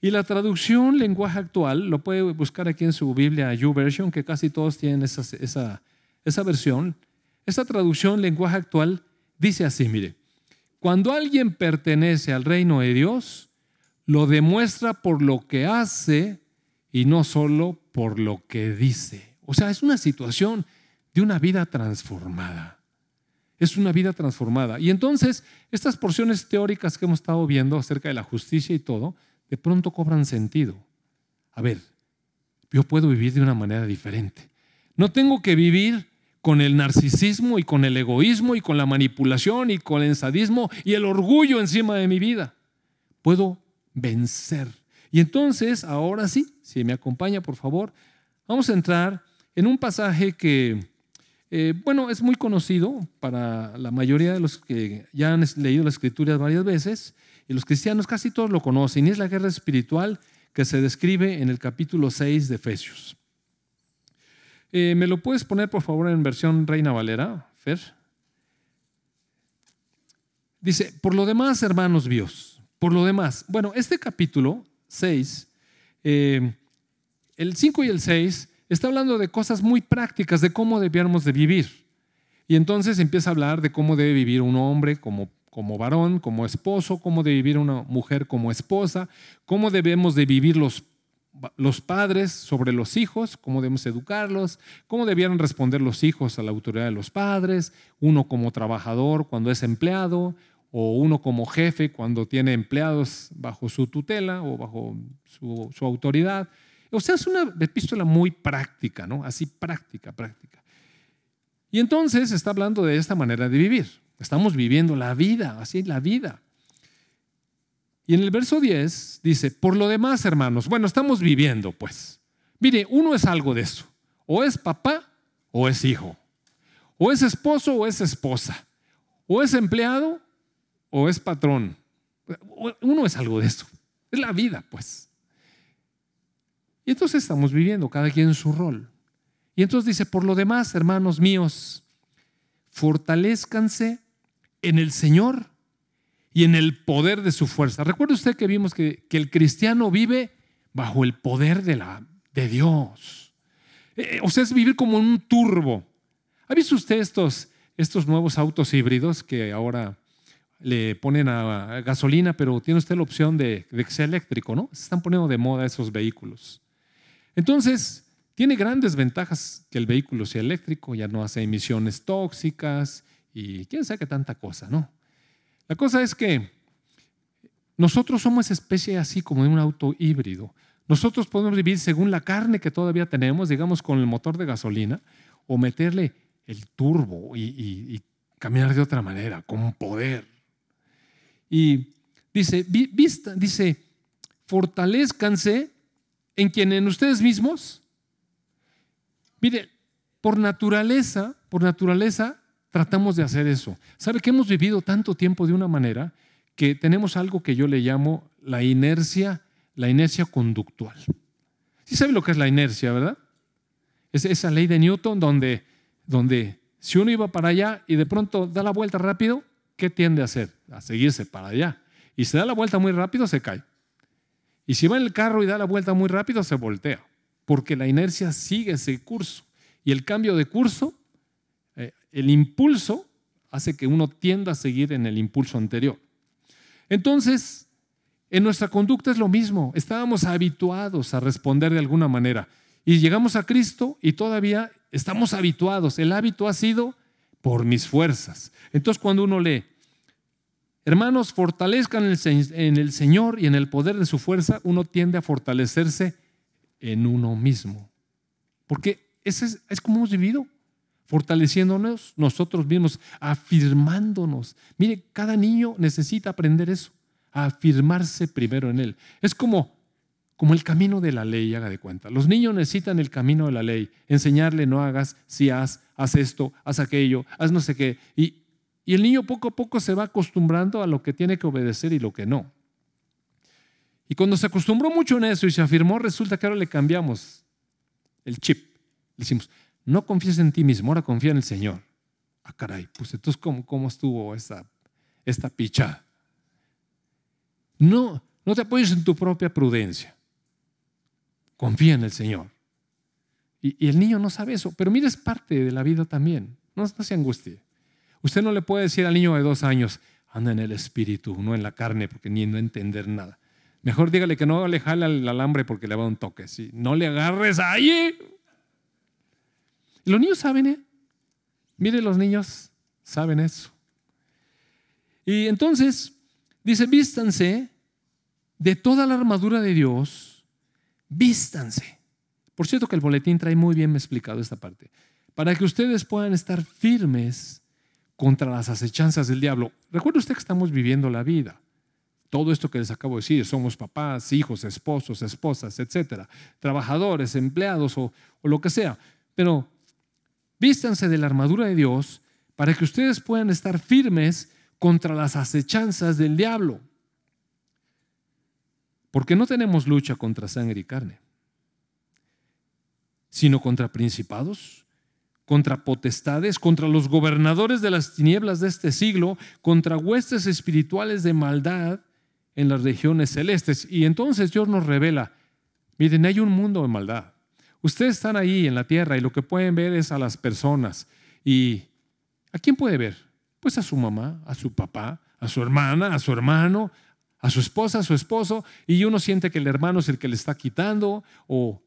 Y la traducción lenguaje actual, lo puede buscar aquí en su Biblia YouVersion, que casi todos tienen esa, esa, esa versión. Esa traducción lenguaje actual dice así, mire, cuando alguien pertenece al reino de Dios, lo demuestra por lo que hace y no solo por lo que dice. O sea, es una situación de una vida transformada. Es una vida transformada. Y entonces, estas porciones teóricas que hemos estado viendo acerca de la justicia y todo, de pronto cobran sentido. A ver, yo puedo vivir de una manera diferente. No tengo que vivir con el narcisismo y con el egoísmo y con la manipulación y con el sadismo y el orgullo encima de mi vida. Puedo vencer. Y entonces, ahora sí, si me acompaña, por favor, vamos a entrar en un pasaje que, eh, bueno, es muy conocido para la mayoría de los que ya han leído la escritura varias veces, y los cristianos casi todos lo conocen, y es la guerra espiritual que se describe en el capítulo 6 de Efesios. Eh, ¿Me lo puedes poner, por favor, en versión Reina Valera, Fer? Dice, por lo demás, hermanos míos, por lo demás, bueno, este capítulo 6, eh, el 5 y el 6, está hablando de cosas muy prácticas, de cómo debíamos de vivir. Y entonces empieza a hablar de cómo debe vivir un hombre como, como varón, como esposo, cómo debe vivir una mujer como esposa, cómo debemos de vivir los los padres sobre los hijos, cómo debemos educarlos, cómo debieran responder los hijos a la autoridad de los padres, uno como trabajador cuando es empleado, o uno como jefe cuando tiene empleados bajo su tutela o bajo su, autoridad. O sea, es una epístola muy práctica, ¿no? Así práctica, práctica. Y entonces está hablando de esta manera de vivir. Estamos viviendo la vida, así la vida. Y en el verso 10 dice, por lo demás, hermanos, bueno, estamos viviendo, pues. Mire, uno es algo de eso. O es papá o es hijo. O es esposo o es esposa. O es empleado o es patrón. Uno es algo de eso. Es la vida, pues. Y entonces estamos viviendo cada quien en su rol. Y entonces dice, por lo demás, hermanos míos, fortalezcanse en el Señor y en el poder de su fuerza. Recuerde usted que vimos que, el cristiano vive bajo el poder de, Dios. Eh, o sea, es vivir como un turbo. ¿Ha visto usted estos, estos nuevos autos híbridos que ahora le ponen a gasolina, pero tiene usted la opción de, de que sea eléctrico, ¿no? Se están poniendo de moda esos vehículos. Entonces, tiene grandes ventajas que el vehículo sea eléctrico, ya no hace emisiones tóxicas y quién sabe qué tanta cosa, ¿no? La cosa es que nosotros somos especie así como de un auto híbrido. Nosotros podemos vivir según la carne que todavía tenemos, digamos con el motor de gasolina, o meterle el turbo y, caminar de otra manera, con poder. Y dice, vista, dice, fortalezcanse en quien en ustedes mismos. Mire, por naturaleza, por naturaleza, tratamos de hacer eso. ¿Sabe que hemos vivido tanto tiempo de una manera que tenemos algo que yo le llamo la inercia, la inercia conductual? ¿Sí sabe lo que es la inercia, verdad? Es esa ley de Newton donde, donde si uno iba para allá y de pronto da la vuelta rápido, ¿qué tiende a hacer? A seguirse para allá. Y si da la vuelta muy rápido, se cae. Y si va en el carro y da la vuelta muy rápido, se voltea. Porque la inercia sigue ese curso. Y el cambio de curso el impulso hace que uno tienda a seguir en el impulso anterior. Entonces, en nuestra conducta es lo mismo. Estábamos habituados a responder de alguna manera. Y llegamos a Cristo y todavía estamos habituados. El hábito ha sido por mis fuerzas. Entonces, cuando uno lee, hermanos, fortalezcan en el Señor y en el poder de su fuerza, uno tiende a fortalecerse en uno mismo. Porque ese es, es como hemos vivido fortaleciéndonos nosotros mismos, afirmándonos. Mire, cada niño necesita aprender eso, afirmarse primero en él. Es como, como el camino de la ley, haga de cuenta. Los niños necesitan el camino de la ley, enseñarle no hagas, si haz, haz esto, haz aquello, haz no sé qué. Y, y el niño poco a poco se va acostumbrando a lo que tiene que obedecer y lo que no. Y cuando se acostumbró mucho en eso y se afirmó, resulta que ahora le cambiamos el chip. Le decimos, no confíes en ti mismo, ahora confía en el Señor. Ah, caray, pues entonces, ¿cómo, cómo estuvo esta, esta picha? No, no te apoyes en tu propia prudencia. Confía en el Señor. Y, el niño no sabe eso, pero mire, es parte de la vida también. No, no se angustie. Usted no le puede decir al niño de dos años, anda en el espíritu, no en la carne, porque ni no entender nada. Mejor dígale que no le jale al alambre porque le va a un toque. ¿sí? No le agarres ahí. Los niños saben, ¿eh? Mire, los niños saben eso. Y entonces dice, vístanse de toda la armadura de Dios, vístanse. Por cierto que el boletín trae muy bien explicado esta parte. Para que ustedes puedan estar firmes contra las acechanzas del diablo. Recuerde usted que estamos viviendo la vida. Todo esto que les acabo de decir, somos papás, hijos, esposos, esposas, etcétera, trabajadores, empleados o, o lo que sea. Pero vístanse de la armadura de Dios para que ustedes puedan estar firmes contra las acechanzas del diablo. Porque no tenemos lucha contra sangre y carne, sino contra principados, contra potestades, contra los gobernadores de las tinieblas de este siglo, contra huestes espirituales de maldad en las regiones celestes. Y entonces Dios nos revela, miren, hay un mundo de maldad. Ustedes están ahí en la tierra y lo que pueden ver es a las personas. ¿Y a quién puede ver? Pues a su mamá, a su papá, a su hermana, a su hermano, a su esposa, a su esposo, y uno siente que el hermano es el que le está quitando o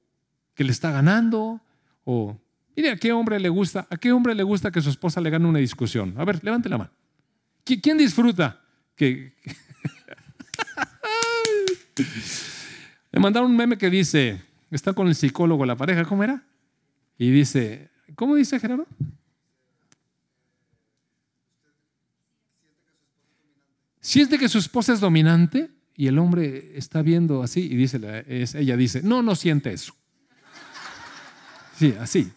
que le está ganando o Mire, ¿a qué hombre le gusta? ¿A qué hombre le gusta que su esposa le gane una discusión? A ver, levante la mano. ¿Quién disfruta? Que [LAUGHS] le mandaron un meme que dice, está con el psicólogo la pareja, ¿cómo era? Y dice, ¿cómo dice Gerardo? Siente que su esposa es dominante y el hombre está viendo así y dice, ella dice, no, no siente eso. Sí, así.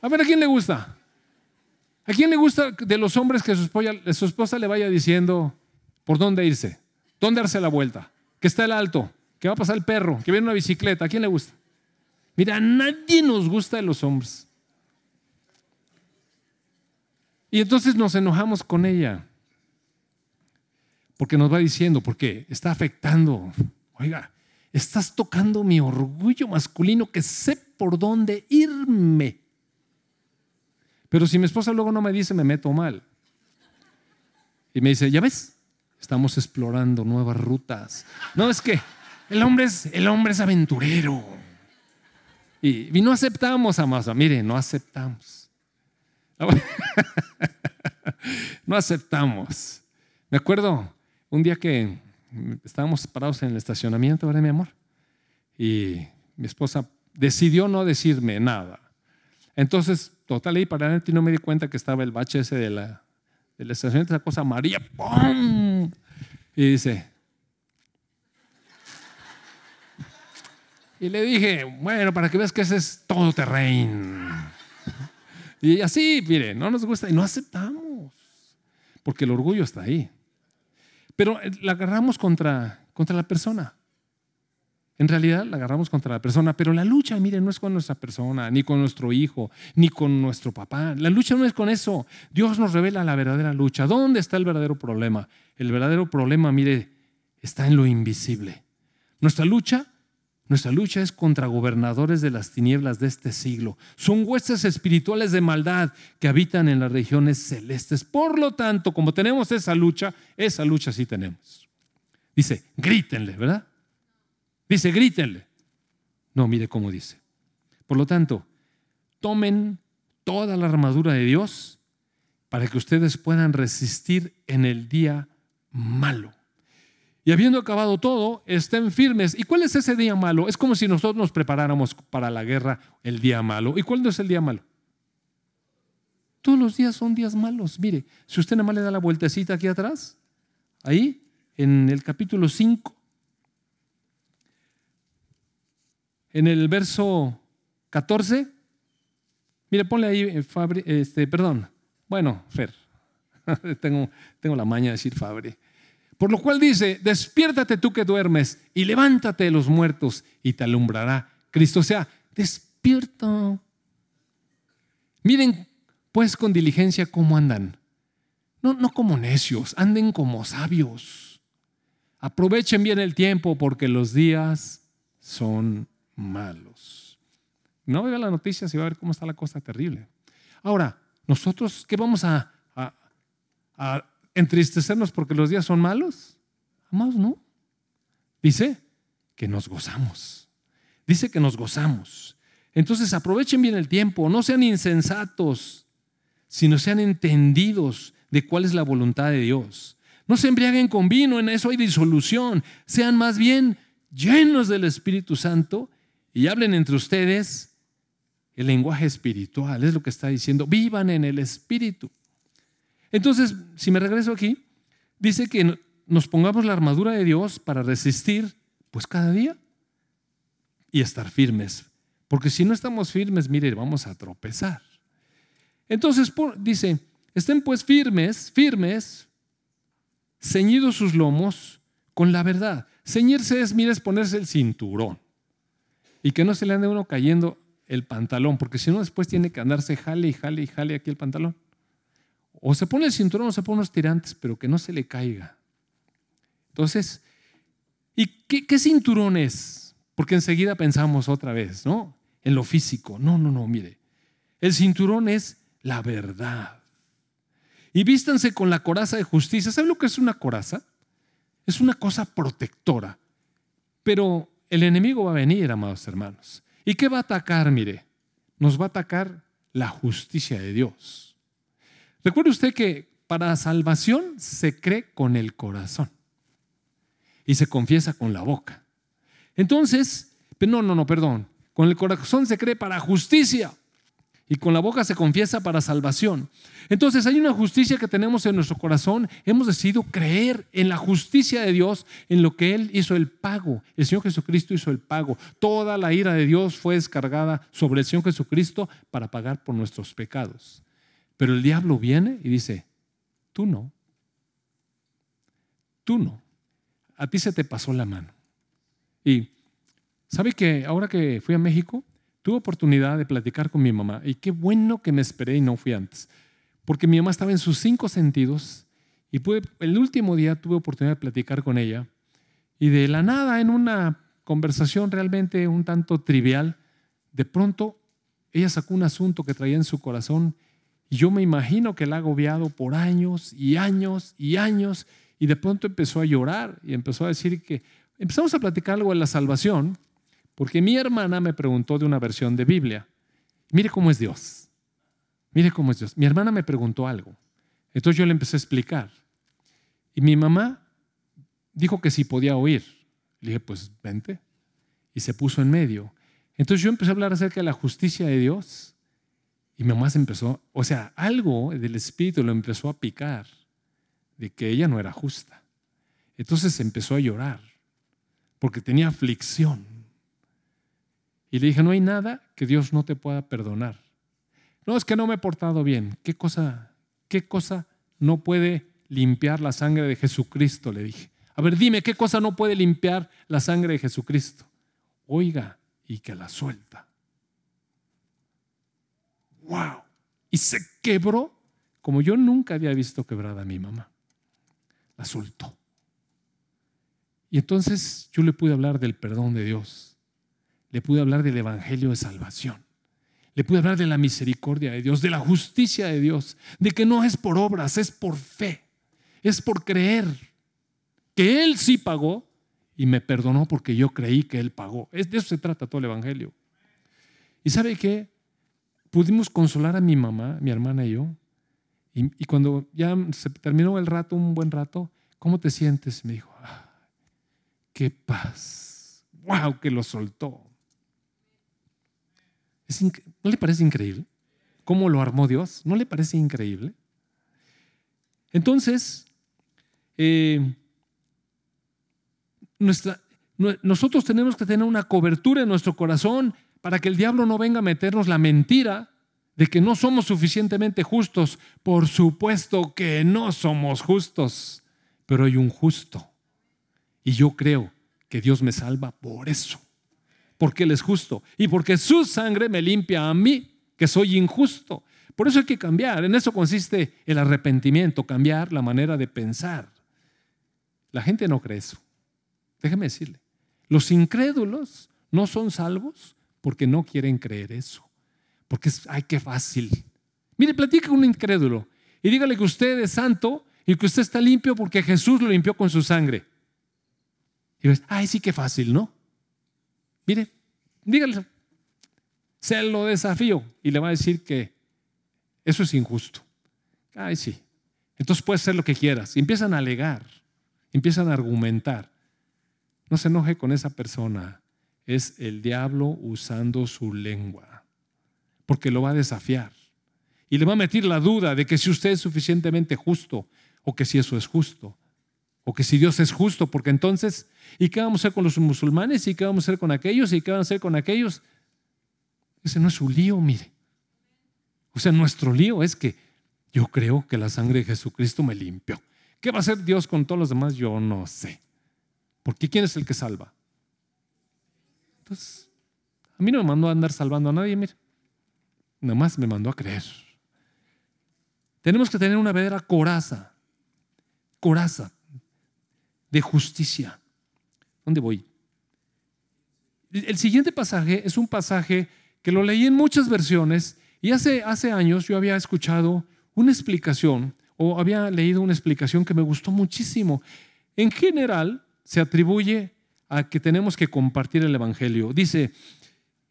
A ver, ¿a quién le gusta? ¿A quién le gusta de los hombres que su esposa, su esposa le vaya diciendo por dónde irse? ¿Dónde darse la vuelta? Que está el alto, que va a pasar el perro, que viene una bicicleta. ¿A quién le gusta? Mira, nadie nos gusta de los hombres. Y entonces nos enojamos con ella. Porque nos va diciendo, porque está afectando. Oiga, estás tocando mi orgullo masculino que sé por dónde irme. Pero si mi esposa luego no me dice, me meto mal. Y me dice, ya ves, estamos explorando nuevas rutas. No, es que el hombre es, el hombre es aventurero. Y, no aceptamos, Amasa. Mire, no aceptamos. [LAUGHS] no aceptamos. Me acuerdo un día que estábamos parados en el estacionamiento, ¿verdad, mi amor? Y mi esposa decidió no decirme nada. Entonces, total, ahí para adelante no me di cuenta que estaba el bache ese de la, de la estación, esa cosa amarilla, ¡pum! Y dice, y le dije, bueno, para que veas que ese es todo terreno. Y así, mire, no nos gusta y no aceptamos, porque el orgullo está ahí. Pero eh, la agarramos contra, contra la persona. En realidad la agarramos contra la persona, pero la lucha, mire, no es con nuestra persona, ni con nuestro hijo, ni con nuestro papá. La lucha no es con eso. Dios nos revela la verdadera lucha. ¿Dónde está el verdadero problema? El verdadero problema, mire, está en lo invisible. Nuestra lucha, nuestra lucha es contra gobernadores de las tinieblas de este siglo. Son huestes espirituales de maldad que habitan en las regiones celestes. Por lo tanto, como tenemos esa lucha, esa lucha sí tenemos. Dice, grítenle, ¿verdad? Dice, grítenle. No, mire cómo dice. Por lo tanto, tomen toda la armadura de Dios para que ustedes puedan resistir en el día malo. Y habiendo acabado todo, estén firmes. ¿Y cuál es ese día malo? Es como si nosotros nos preparáramos para la guerra el día malo. ¿Y cuándo es el día malo? Todos los días son días malos. Mire, si usted nada más le da la vueltecita aquí atrás, ahí, en el capítulo 5, en el verso 14. Mire, ponle ahí, eh, este, perdón. Bueno, Fer, [LAUGHS] tengo, tengo la maña de decir Fabri. Por lo cual dice, despiértate tú que duermes y levántate de los muertos y te alumbrará Cristo. O sea, despierta. Miren pues con diligencia cómo andan. No, no como necios, anden como sabios. Aprovechen bien el tiempo porque los días son malos. No vea las noticias y va a ver cómo está la cosa terrible. Ahora, nosotros, ¿qué vamos a, a, entristecernos porque los días son malos? Amados, no. Dice que nos gozamos. Dice que nos gozamos. Entonces aprovechen bien el tiempo, no sean insensatos, sino sean entendidos de cuál es la voluntad de Dios. No se embriaguen con vino, en eso hay disolución. Sean más bien llenos del Espíritu Santo y hablen entre ustedes el lenguaje espiritual. Es lo que está diciendo. Vivan en el Espíritu. Entonces, si me regreso aquí, dice que nos pongamos la armadura de Dios para resistir, pues cada día, y estar firmes. Porque si no estamos firmes, mire, vamos a tropezar. Entonces dice, estén pues firmes, firmes, ceñidos sus lomos con la verdad. Ceñirse es, mire, es ponerse el cinturón. Y que no se le ande uno cayendo el pantalón, porque si no después tiene que andarse jale y jale y jale aquí el pantalón. O se pone el cinturón o se pone unos tirantes, pero que no se le caiga. Entonces, ¿y qué, qué cinturón es? Porque enseguida pensamos otra vez, ¿no? En lo físico. No, no, no, mire. El cinturón es la verdad. Y vístanse con la coraza de justicia. ¿Sabe lo que es una coraza? Es una cosa protectora. Pero el enemigo va a venir, amados hermanos. ¿Y qué va a atacar? Mire, nos va a atacar la justicia de Dios. Recuerde usted que para salvación se cree con el corazón y se confiesa con la boca. Entonces, no, no, no, perdón. Con el corazón se cree para justicia y con la boca se confiesa para salvación. Entonces hay una justicia que tenemos en nuestro corazón. Hemos decidido creer en la justicia de Dios, en lo que Él hizo el pago. El Señor Jesucristo hizo el pago. Toda la ira de Dios fue descargada sobre el Señor Jesucristo para pagar por nuestros pecados. Pero el diablo viene y dice, tú no. Tú no. A ti se te pasó la mano. Y ¿sabe que ahora que fui a México, tuve oportunidad de platicar con mi mamá y qué bueno que me esperé y no fui antes, porque mi mamá estaba en sus cinco sentidos y pude, el último día tuve oportunidad de platicar con ella y de la nada, en una conversación realmente un tanto trivial, de pronto ella sacó un asunto que traía en su corazón y yo me imagino que la ha agobiado por años y años y años y de pronto empezó a llorar y empezó a decir que empezamos a platicar algo de la salvación porque mi hermana me preguntó de una versión de Biblia. Mire cómo es Dios. Mire cómo es Dios. Mi hermana me preguntó algo. Entonces yo le empecé a explicar. Y mi mamá dijo que si podía oír. Le dije, pues vente. Y se puso en medio. Entonces yo empecé a hablar acerca de la justicia de Dios. Y mi mamá se empezó, o sea, algo del Espíritu lo empezó a picar de que ella no era justa. Entonces empezó a llorar porque tenía aflicción. Y le dije, no hay nada que Dios no te pueda perdonar. No, es que no me he portado bien. ¿Qué cosa, qué cosa no puede limpiar la sangre de Jesucristo? Le dije. A ver, dime, ¿qué cosa no puede limpiar la sangre de Jesucristo? Oiga, y que la suelta. ¡Wow! Y se quebró como yo nunca había visto quebrada a mi mamá. La soltó. Y entonces yo le pude hablar del perdón de Dios le pude hablar del Evangelio de salvación. Le pude hablar de la misericordia de Dios, de la justicia de Dios, de que no es por obras, es por fe, es por creer que Él sí pagó y me perdonó porque yo creí que Él pagó. de eso se trata todo el Evangelio. ¿Y sabe qué? Pudimos consolar a mi mamá, mi hermana y yo. Y, cuando ya se terminó el rato, un buen rato, ¿cómo te sientes? Me dijo, ah, qué paz. ¡Wow! Que lo soltó. ¿No le parece increíble? ¿Cómo lo armó Dios? ¿No le parece increíble? Entonces, eh, nosotros tenemos que tener una cobertura en nuestro corazón para que el diablo no venga a meternos la mentira de que no somos suficientemente justos. Por supuesto que no somos justos, pero hay un justo. Y yo creo que Dios me salva por eso porque Él es justo y porque su sangre me limpia a mí, que soy injusto. Por eso hay que cambiar. En eso consiste el arrepentimiento, cambiar la manera de pensar. La gente no cree eso. Déjeme decirle, los incrédulos no son salvos porque no quieren creer eso. Porque es, ay, qué fácil. Mire, platica con un incrédulo y dígale que usted es santo y que usted está limpio porque Jesús lo limpió con su sangre. Y ves, ay, sí, qué fácil, ¿no? Mire, dígale, se lo desafío y le va a decir que eso es injusto. Ay, sí. Entonces puedes hacer lo que quieras. Y empiezan a alegar, empiezan a argumentar. No se enoje con esa persona. Es el diablo usando su lengua. Porque lo va a desafiar. Y le va a meter la duda de que si usted es suficientemente justo o que si eso es justo. O que si Dios es justo, porque entonces, ¿y qué vamos a hacer con los musulmanes? ¿Y qué vamos a hacer con aquellos? ¿Y qué vamos a hacer con aquellos? Ese no es su lío, mire. O sea, nuestro lío es que yo creo que la sangre de Jesucristo me limpió. ¿Qué va a hacer Dios con todos los demás? Yo no sé. Porque ¿quién es el que salva? Entonces, a mí no me mandó a andar salvando a nadie, mire. Nada más me mandó a creer. Tenemos que tener una verdadera coraza, coraza de justicia. ¿Dónde voy? El siguiente pasaje es un pasaje que lo leí en muchas versiones y hace, hace años yo había escuchado una explicación o había leído una explicación que me gustó muchísimo. En general se atribuye a que tenemos que compartir el Evangelio. Dice,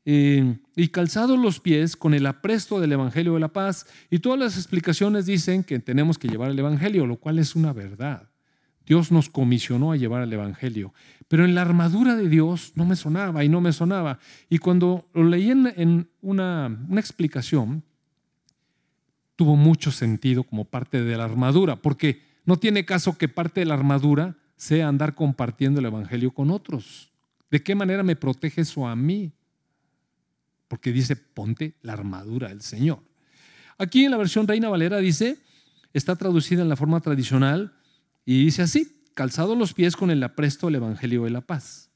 eh, y calzados los pies con el apresto del Evangelio de la paz. Y todas las explicaciones dicen que tenemos que llevar el Evangelio, lo cual es una verdad. Dios nos comisionó a llevar el Evangelio. Pero en la armadura de Dios no me sonaba y no me sonaba. Y cuando lo leí en, una, una explicación, tuvo mucho sentido como parte de la armadura, porque no tiene caso que parte de la armadura sea andar compartiendo el Evangelio con otros. ¿De qué manera me protege eso a mí? porque dice, ponte la armadura del Señor. Aquí en la versión Reina Valera dice, está traducida en la forma tradicional y dice así, calzado los pies con el apresto del Evangelio de la Paz.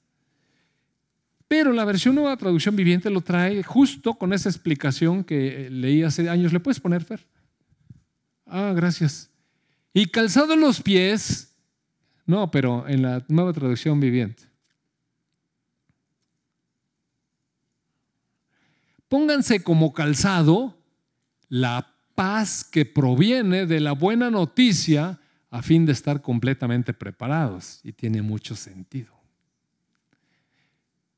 Pero la versión nueva traducción viviente lo trae justo con esa explicación que leí hace años. ¿Le puedes poner, Fer? Ah, gracias. Y calzado los pies, no, pero en la nueva traducción viviente. Pónganse como calzado la paz que proviene de la buena noticia a fin de estar completamente preparados. Y tiene mucho sentido.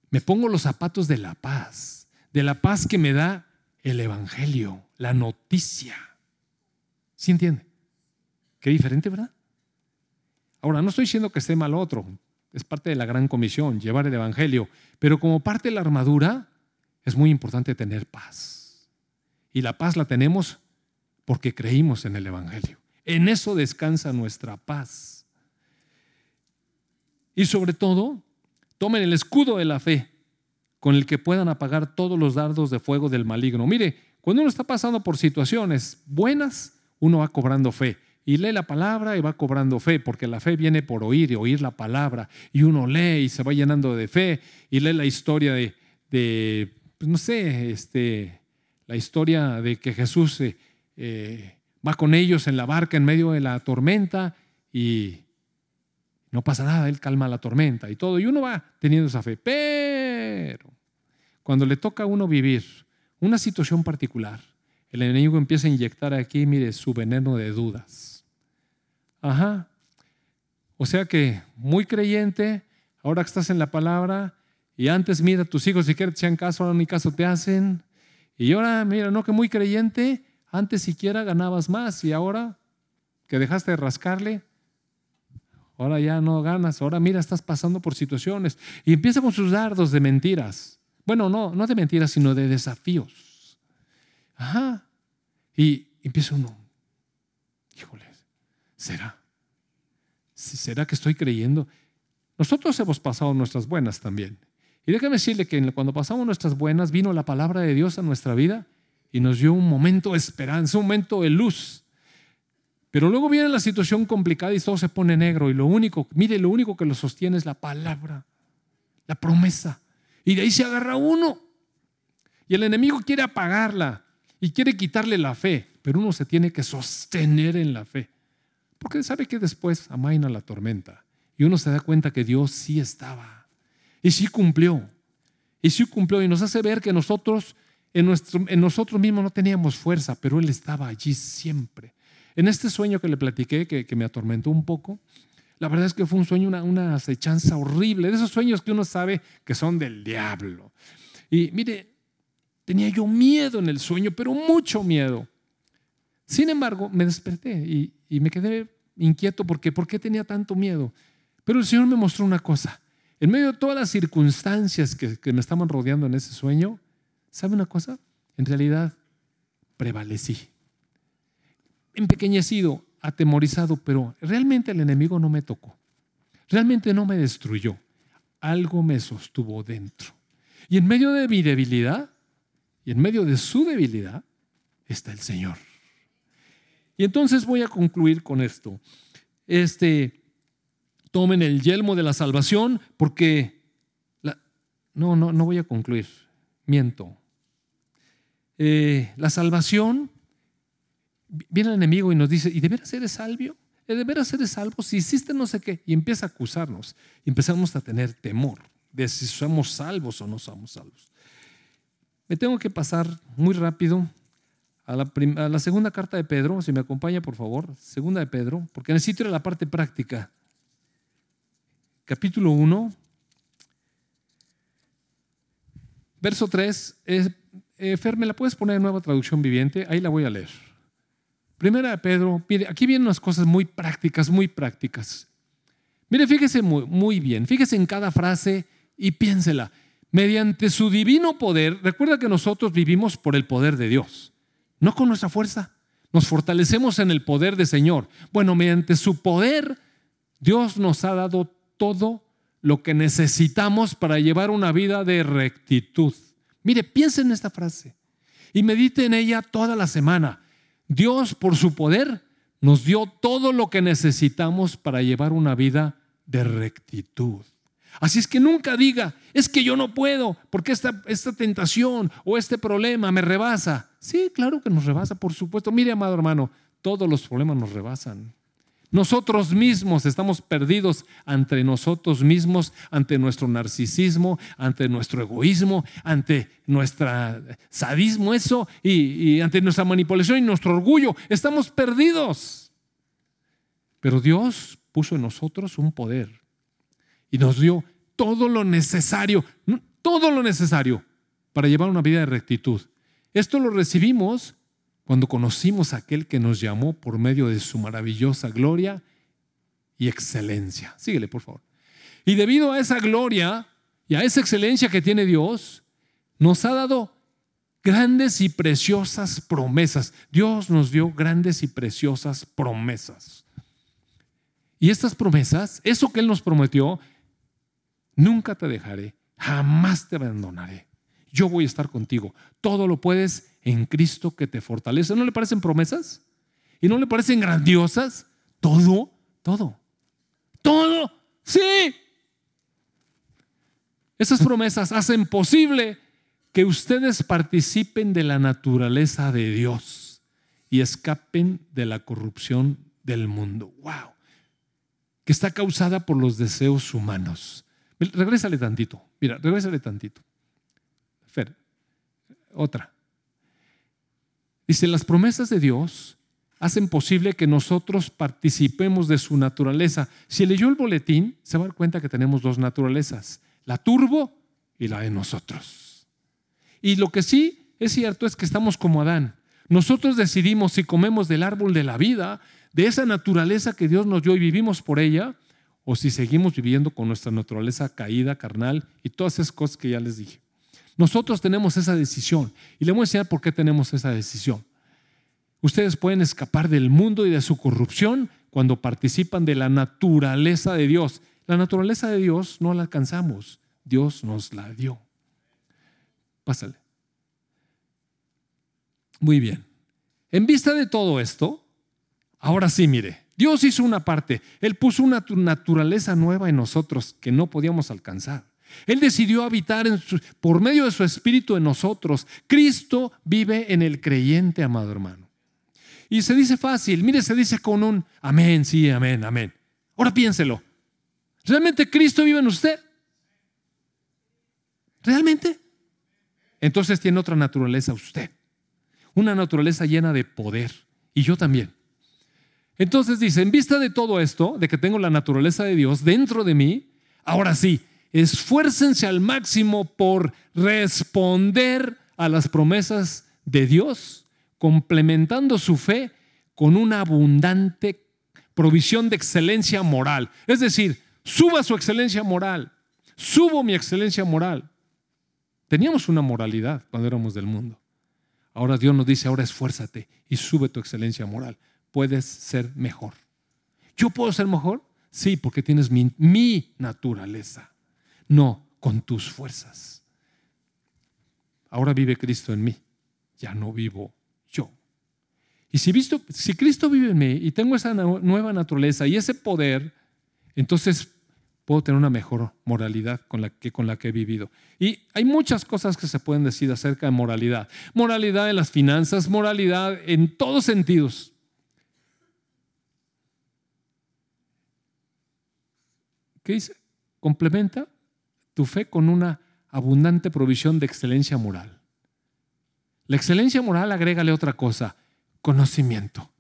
Me pongo los zapatos de la paz, de la paz que me da el Evangelio, la noticia. ¿Sí entiende? Qué diferente, ¿verdad? Ahora, no estoy diciendo que esté mal otro, es parte de la gran comisión, llevar el Evangelio, pero como parte de la armadura, es muy importante tener paz. Y la paz la tenemos porque creímos en el Evangelio. En eso descansa nuestra paz. Y sobre todo, tomen el escudo de la fe con el que puedan apagar todos los dardos de fuego del maligno. Mire, cuando uno está pasando por situaciones buenas, uno va cobrando fe. Y lee la palabra y va cobrando fe, porque la fe viene por oír y oír la palabra. Y uno lee y se va llenando de fe y lee la historia de, pues no sé, este, la historia de que Jesús eh, eh, va con ellos en la barca en medio de la tormenta y no pasa nada, Él calma la tormenta y todo, y uno va teniendo esa fe. Pero cuando le toca a uno vivir una situación particular, el enemigo empieza a inyectar aquí, mire, su veneno de dudas. Ajá. O sea que muy creyente, ahora que estás en la palabra, y antes, mira, tus hijos si quieren te hacían caso, ahora ni caso te hacen. Y ahora, mira, no que muy creyente, antes siquiera ganabas más y ahora que dejaste de rascarle, ahora ya no ganas, ahora mira, estás pasando por situaciones. Y empieza con sus dardos de mentiras. Bueno, no, no de mentiras, sino de desafíos. Ajá. Y empieza uno, híjole, ¿será? ¿Será que estoy creyendo? Nosotros hemos pasado nuestras buenas también. Y déjame decirle que cuando pasamos nuestras buenas, vino la palabra de Dios a nuestra vida y nos dio un momento de esperanza, un momento de luz. Pero luego viene la situación complicada y todo se pone negro y lo único, mire, lo único que lo sostiene es la palabra, la promesa. Y de ahí se agarra uno. Y el enemigo quiere apagarla. y quiere quitarle la fe, pero uno se tiene que sostener en la fe. Porque sabe que después amaina la tormenta y uno se da cuenta que Dios sí estaba y sí cumplió. Y sí cumplió y nos hace ver que nosotros en, nuestro, en nosotros mismos no teníamos fuerza, pero Él estaba allí siempre. En este sueño que le platiqué, que, me atormentó un poco, la verdad es que fue un sueño, una, una acechanza horrible, de esos sueños que uno sabe que son del diablo. Y mire, tenía yo miedo en el sueño, pero mucho miedo. Sin embargo, me desperté y, y me quedé inquieto porque ¿por qué tenía tanto miedo? Pero el Señor me mostró una cosa. En medio de todas las circunstancias que, que me estaban rodeando en ese sueño, ¿sabe una cosa? En realidad prevalecí. Empequeñecido, atemorizado, pero realmente el enemigo no me tocó. Realmente no me destruyó. Algo me sostuvo dentro. Y en medio de mi debilidad, y en medio de su debilidad, está el Señor. Y entonces voy a concluir con esto. Este, tomen el yelmo de la salvación porque... no, no, no voy a concluir. Miento. Eh, la salvación, viene el enemigo y nos dice, ¿y de veras eres salvio? ¿De veras eres salvo? Si hiciste no sé qué, y empieza a acusarnos, y empezamos a tener temor de si somos salvos o no somos salvos. Me tengo que pasar muy rápido a la, segunda carta de Pedro, si me acompaña por favor, segunda de Pedro, porque necesito ir a la parte práctica. Capítulo 1, verso 3. Eh, Fer, ¿me la puedes poner en nueva traducción viviente? Ahí la voy a leer. Primera de Pedro, mire, aquí vienen unas cosas muy prácticas, muy prácticas. Mire, fíjese muy bien, fíjese en cada frase y piénsela. Mediante su divino poder, recuerda que nosotros vivimos por el poder de Dios no con nuestra fuerza. Nos fortalecemos en el poder del Señor. Bueno, mediante su poder, Dios nos ha dado todo lo que necesitamos para llevar una vida de rectitud. Mire, piense en esta frase y medite en ella toda la semana. Dios, por su poder, nos dio todo lo que necesitamos para llevar una vida de rectitud. Así es que nunca diga, es que yo no puedo, porque esta, esta tentación o este problema me rebasa. Sí, claro que nos rebasa, por supuesto. Mire, amado hermano, todos los problemas nos rebasan. Nosotros mismos estamos perdidos ante nosotros mismos, ante nuestro narcisismo, ante nuestro egoísmo, ante nuestro sadismo, eso, y, y ante nuestra manipulación y nuestro orgullo. Estamos perdidos. Pero Dios puso en nosotros un poder y nos dio todo lo necesario, todo lo necesario para llevar una vida de rectitud. Esto lo recibimos cuando conocimos a aquel que nos llamó por medio de su maravillosa gloria y excelencia. Síguele, por favor. Y debido a esa gloria y a esa excelencia que tiene Dios, nos ha dado grandes y preciosas promesas. Dios nos dio grandes y preciosas promesas. Y estas promesas, eso que Él nos prometió, nunca te dejaré, jamás te abandonaré. Yo voy a estar contigo. Todo lo puedes en Cristo que te fortalece. ¿No le parecen promesas? ¿Y no le parecen grandiosas? Todo, todo, todo, sí. Esas promesas hacen posible que ustedes participen de la naturaleza de Dios y escapen de la corrupción del mundo. ¡Wow! Que está causada por los deseos humanos. Regrésale tantito. Mira, regrésale tantito. Fer, otra. Dice, las promesas de Dios hacen posible que nosotros participemos de su naturaleza. Si leyó el boletín, se va a dar cuenta que tenemos dos naturalezas, la turbo y la de nosotros. Y lo que sí es cierto es que estamos como Adán. Nosotros decidimos si comemos del árbol de la vida, de esa naturaleza que Dios nos dio y vivimos por ella, o si seguimos viviendo con nuestra naturaleza caída, carnal y todas esas cosas que ya les dije. Nosotros tenemos esa decisión y le voy a enseñar por qué tenemos esa decisión. Ustedes pueden escapar del mundo y de su corrupción cuando participan de la naturaleza de Dios. La naturaleza de Dios no la alcanzamos, Dios nos la dio. Pásale. Muy bien. En vista de todo esto, ahora sí, mire, Dios hizo una parte, Él puso una naturaleza nueva en nosotros que no podíamos alcanzar. Él decidió habitar por medio de su Espíritu en nosotros. Cristo vive en el creyente, amado hermano. Y se dice fácil, mire, se dice con un amén, sí, amén, amén. Ahora piénselo. ¿Realmente Cristo vive en usted? ¿Realmente? Entonces tiene otra naturaleza usted. Una naturaleza llena de poder. Y yo también. Entonces dice, en vista de todo esto, de que tengo la naturaleza de Dios dentro de mí, ahora sí, esfuércense al máximo por responder a las promesas de Dios, complementando su fe con una abundante provisión de excelencia moral. Es decir, suba su excelencia moral, subo mi excelencia moral. Teníamos una moralidad cuando éramos del mundo. Ahora Dios nos dice, ahora esfuérzate y sube tu excelencia moral. Puedes ser mejor. ¿Yo puedo ser mejor? Sí, porque tienes mi, naturaleza, no con tus fuerzas. Ahora vive Cristo en mí, ya no vivo yo. Y si, visto, si Cristo vive en mí y tengo esa nueva naturaleza y ese poder, entonces puedo tener una mejor moralidad que, con la que he vivido. Y hay muchas cosas que se pueden decir acerca de moralidad. Moralidad en las finanzas, moralidad en todos sentidos. ¿Qué dice? Complementa tu fe con una abundante provisión de excelencia moral. La excelencia moral agrégale otra cosa, conocimiento.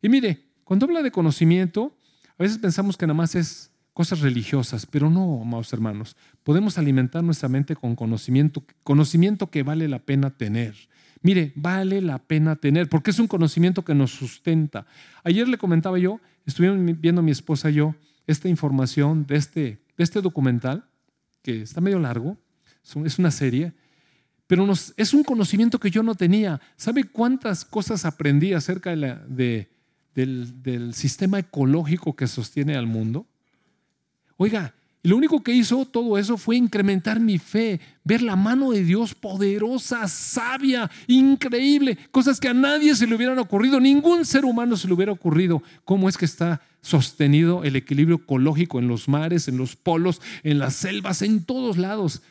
Y mire, cuando habla de conocimiento, a veces pensamos que nada más es cosas religiosas, pero no, amados hermanos. Podemos alimentar nuestra mente con conocimiento, conocimiento que vale la pena tener. Mire, vale la pena tener, porque es un conocimiento que nos sustenta. Ayer le comentaba yo, estuvimos viendo mi esposa y yo esta información de este, de este documental, que está medio largo, es una serie, pero es un conocimiento que yo no tenía. ¿Sabe cuántas cosas aprendí acerca de, del, del sistema ecológico que sostiene al mundo? Oiga, lo único que hizo todo eso fue incrementar mi fe, ver la mano de Dios poderosa, sabia, increíble, cosas que a nadie se le hubieran ocurrido, ningún ser humano se le hubiera ocurrido. ¿Cómo es que está sostenido el equilibrio ecológico en los mares, en los polos, en las selvas, en todos lados?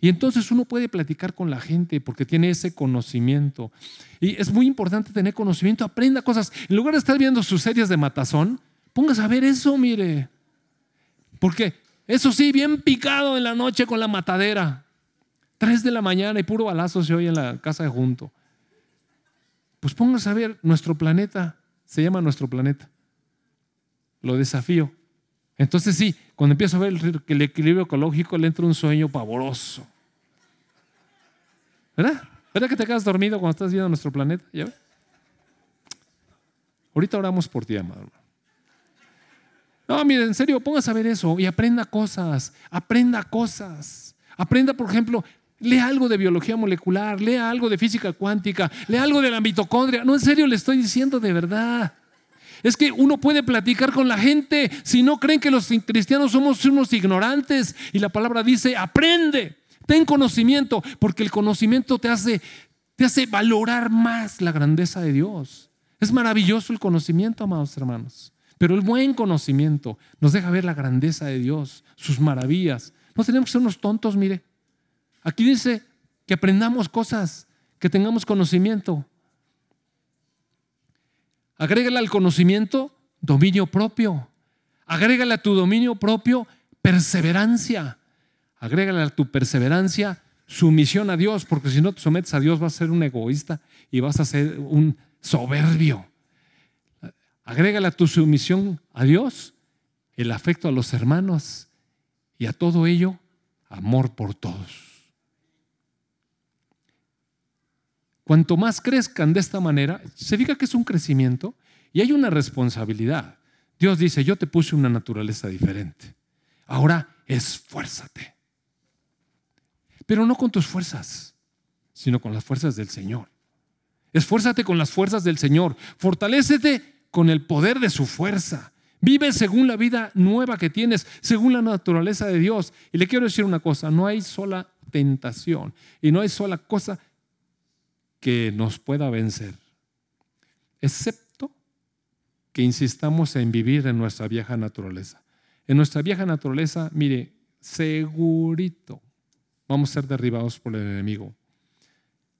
Y entonces uno puede platicar con la gente porque tiene ese conocimiento. Y es muy importante tener conocimiento, aprenda cosas. En lugar de estar viendo sus series de matazón, póngase a ver eso, mire. Porque eso sí, bien picado en la noche con la matadera. Tres de la mañana y puro balazo se oye en la casa de junto. Pues póngase a ver, nuestro planeta se llama nuestro planeta. Lo desafío. Entonces sí, cuando empiezo a ver el, equilibrio ecológico le entra un sueño pavoroso. ¿Verdad? ¿Verdad que te quedas dormido cuando estás viendo nuestro planeta? ¿Ya Ahorita oramos por ti, amado. No, mire, en serio, póngase a ver eso y aprenda cosas, aprenda cosas. Aprenda, por ejemplo, lea algo de biología molecular, lea algo de física cuántica, lea algo de la mitocondria. No, en serio, le estoy diciendo de verdad. Es que uno puede platicar con la gente si no creen que los cristianos somos unos ignorantes. Y la palabra dice, aprende, ten conocimiento, porque el conocimiento te hace, te hace valorar más la grandeza de Dios. Es maravilloso el conocimiento, amados hermanos. Pero el buen conocimiento nos deja ver la grandeza de Dios, sus maravillas. No tenemos que ser unos tontos, mire. Aquí dice que aprendamos cosas, que tengamos conocimiento. Agrégale al conocimiento dominio propio. Agrégale a tu dominio propio perseverancia. Agrégale a tu perseverancia sumisión a Dios, porque si no te sometes a Dios vas a ser un egoísta y vas a ser un soberbio. Agrégale a tu sumisión a Dios el afecto a los hermanos y a todo ello amor por todos. Cuanto más crezcan de esta manera, se diga que es un crecimiento y hay una responsabilidad. Dios dice, yo te puse una naturaleza diferente. Ahora esfuérzate. Pero no con tus fuerzas, sino con las fuerzas del Señor. Esfuérzate con las fuerzas del Señor. Fortalécete con el poder de su fuerza. Vive según la vida nueva que tienes, según la naturaleza de Dios. Y le quiero decir una cosa, no hay sola tentación y no hay sola cosa que nos pueda vencer, excepto que insistamos en vivir en nuestra vieja naturaleza. En nuestra vieja naturaleza, mire, segurito, vamos a ser derribados por el enemigo.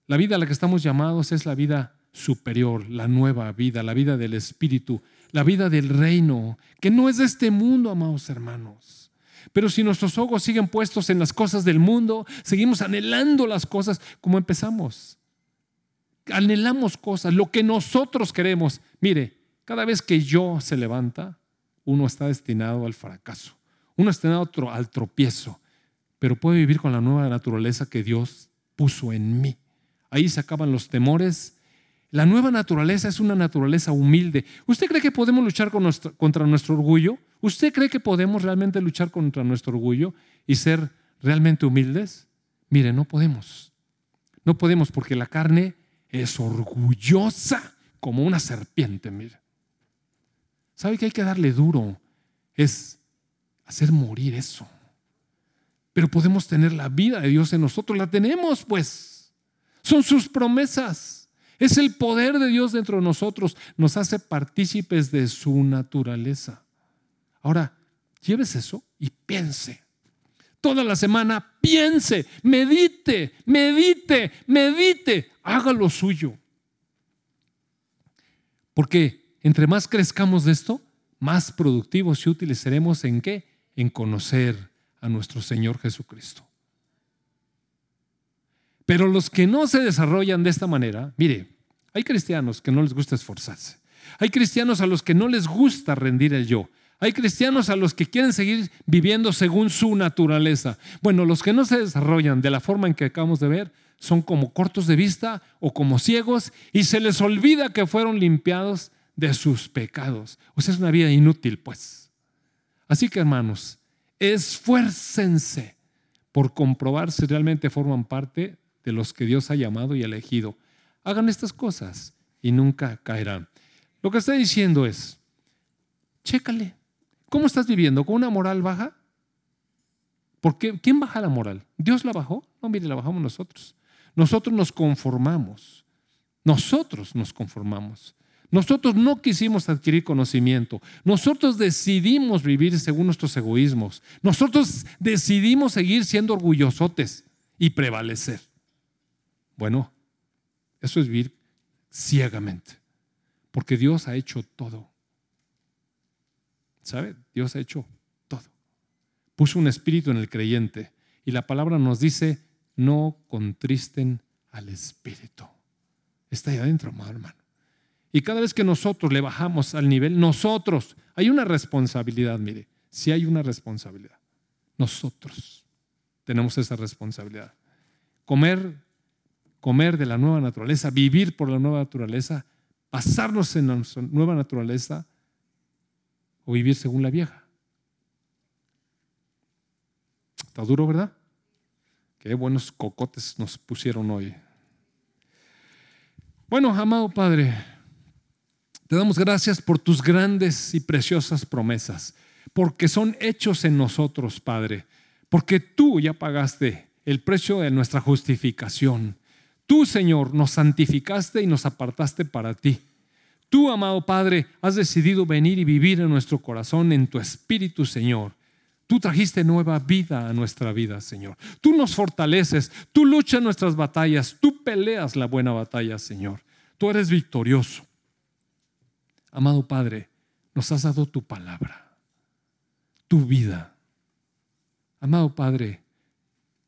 La vida a la que estamos llamados es la vida superior, la nueva vida, la vida del Espíritu, la vida del reino, que no es de este mundo, amados hermanos. Pero si nuestros ojos siguen puestos en las cosas del mundo, seguimos anhelando las cosas como empezamos. Anhelamos cosas, lo que nosotros queremos. Mire, cada vez que yo se levanta, uno está destinado al fracaso, uno está destinado al tropiezo, pero puede vivir con la nueva naturaleza que Dios puso en mí. Ahí se acaban los temores. La nueva naturaleza es una naturaleza humilde. ¿Usted cree que podemos luchar contra nuestro orgullo? ¿Usted cree que podemos realmente luchar contra nuestro orgullo y ser realmente humildes? Mire, no podemos. No podemos porque la carne es orgullosa como una serpiente, mire. ¿Sabe que hay que darle duro? Es hacer morir eso. Pero podemos tener la vida de Dios en nosotros. La tenemos, pues. Son sus promesas. Es el poder de Dios dentro de nosotros. Nos hace partícipes de su naturaleza. Ahora, lleves eso y piense. Toda la semana piense, medite, medite, medite, haga lo suyo. Porque entre más crezcamos de esto, más productivos y útiles seremos en qué? En conocer a nuestro Señor Jesucristo. Pero los que no se desarrollan de esta manera, mire, hay cristianos que no les gusta esforzarse. Hay cristianos a los que no les gusta rendir el yo. Hay cristianos a los que quieren seguir viviendo según su naturaleza. Bueno, los que no se desarrollan de la forma en que acabamos de ver son como cortos de vista o como ciegos y se les olvida que fueron limpiados de sus pecados. O sea, es una vida inútil, pues. Así que, hermanos, esfuércense por comprobar si realmente forman parte de los que Dios ha llamado y elegido. Hagan estas cosas y nunca caerán. Lo que está diciendo es, chécale, ¿cómo estás viviendo? ¿Con una moral baja? ¿Por qué? ¿Quién baja la moral? ¿Dios la bajó? No, mire, la bajamos nosotros. Nosotros nos conformamos. Nosotros nos conformamos. Nosotros no quisimos adquirir conocimiento. Nosotros decidimos vivir según nuestros egoísmos. Nosotros decidimos seguir siendo orgullosotes y prevalecer. Bueno, eso es vivir ciegamente. Porque Dios ha hecho todo. ¿Sabe? Dios ha hecho todo. Puso un espíritu en el creyente. Y la palabra nos dice, no contristen al espíritu. Está ahí adentro, hermano. Y cada vez que nosotros le bajamos al nivel, nosotros, hay una responsabilidad, mire, si hay una responsabilidad. Nosotros tenemos esa responsabilidad. Comer, comer de la nueva naturaleza, vivir por la nueva naturaleza, pasarnos en la nueva naturaleza o vivir según la vieja. Está duro, ¿verdad? Qué buenos cocotes nos pusieron hoy. Bueno, amado Padre, te damos gracias por tus grandes y preciosas promesas, porque son hechos en nosotros, Padre, porque tú ya pagaste el precio de nuestra justificación. Tú, Señor, nos santificaste y nos apartaste para ti. Tú, amado Padre, has decidido venir y vivir en nuestro corazón, en tu espíritu, Señor. Tú trajiste nueva vida a nuestra vida, Señor. Tú nos fortaleces, tú luchas nuestras batallas, tú peleas la buena batalla, Señor. Tú eres victorioso. Amado Padre, nos has dado tu palabra, tu vida. Amado Padre,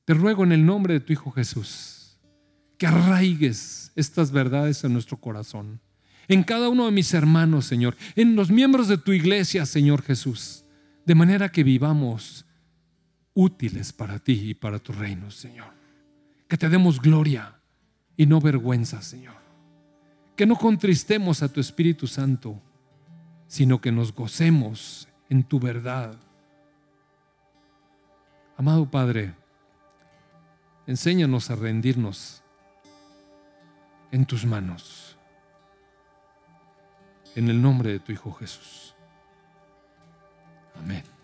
te ruego en el nombre de tu Hijo Jesús que arraigues estas verdades en nuestro corazón, en cada uno de mis hermanos, Señor, en los miembros de tu iglesia, Señor Jesús, de manera que vivamos útiles para ti y para tu reino, Señor. Que te demos gloria y no vergüenza, Señor que no contristemos a tu Espíritu Santo, sino que nos gocemos en tu verdad. Amado Padre, enséñanos a rendirnos en tus manos. En el nombre de tu Hijo Jesús. Amén.